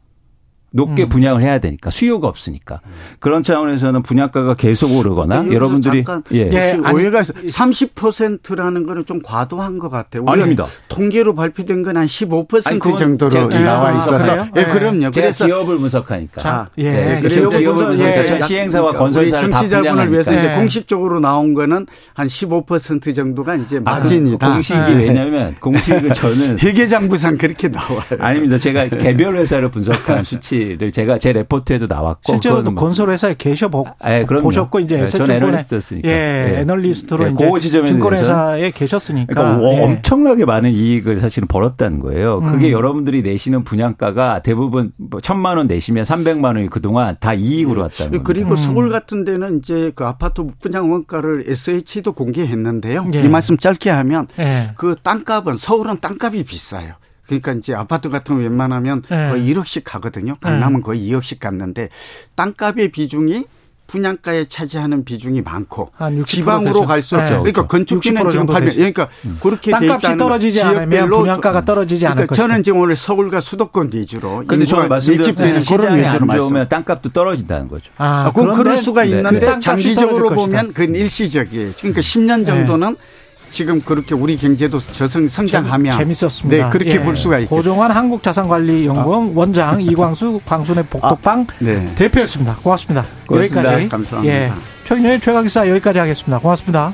높게 음. 분양을 해야 되니까 수요가 없으니까 그런 차원에서는 분양가가 계속 오르거나 여러분들이 예, 예 오해가 30%라는 거는 좀 과도한 것 같아요. 아닙니다. 통계로 발표된 건 한 15% 아니, 정도로 나와 있어서 예, 네. 그럼요. 그래서 기업을 분석하니까 자, 예. 네, 그래서 기업을 분석하니까 예. 시행사와 건설사를 정치자분을 위해서 이제 예. 공식적으로 나온 거는 한 15% 정도가 이제 마진이다. 아, 공식이 예. 왜냐하면 공식은 저는 회계장부상 그렇게 나와요. 아닙니다. 제가 개별 회사를 분석한 수치 를 제가 제 레포트에도 나왔고 실제로 도뭐 건설 회사에 계셔 보, 네, 보셨고 이제 에셋증권에 네, 애널리스트였으니까. 예, 네. 애널리스트로 네, 이제 지점에 증권회사에 계셨으니까 그러니까 예. 엄청나게 많은 이익을 사실은 벌었다는 거예요. 그게 음. 여러분들이 내시는 분양가가 대부분 뭐 천만 원 내시면 300만 원이 그동안 다 이익으로 왔다는 거예요. 그리고 음. 서울 같은 데는 이제 그 아파트 분양 원가를 SH도 공개했는데요. 예. 이 말씀 짧게 하면 예. 그 땅값은 서울은 땅값이 비싸요. 그러니까 이제 아파트 같은 거 웬만하면 네. 거의 1억씩 가거든요. 강남은 네. 거의 2억씩 갔는데 땅값의 비중이 분양가에 차지하는 비중이 많고 지방으로 갈수록 네. 그러니까 건축비는 지금 팔면 그러니까 음. 그렇게 땅값이 떨어지지 않으면 분양가가 떨어지지 그러니까 않을 저는 지금 오늘 서울과 수도권 위주로 근데 저는 말씀드렸듯이 시장이 안 좋으면 땅값도 떨어진다는 거죠. 아, 아 그럼 그럴 수가 네. 있는데 네. 장기적으로 보면 그건 일시적이에요. 그러니까 10년 정도는 네. 지금 그렇게 우리 경제도 저성 성장하면 재밌었습니다. 네, 그렇게 예. 볼 수가 있고 고종환 한국자산관리연구원 아. 원장 이광수 광순의 복덕방 아. 네. 대표였습니다. 고맙습니다. 고맙습니다. 여기까지 감사합니다. 예. 최근의 최강기사 여기까지 하겠습니다. 고맙습니다.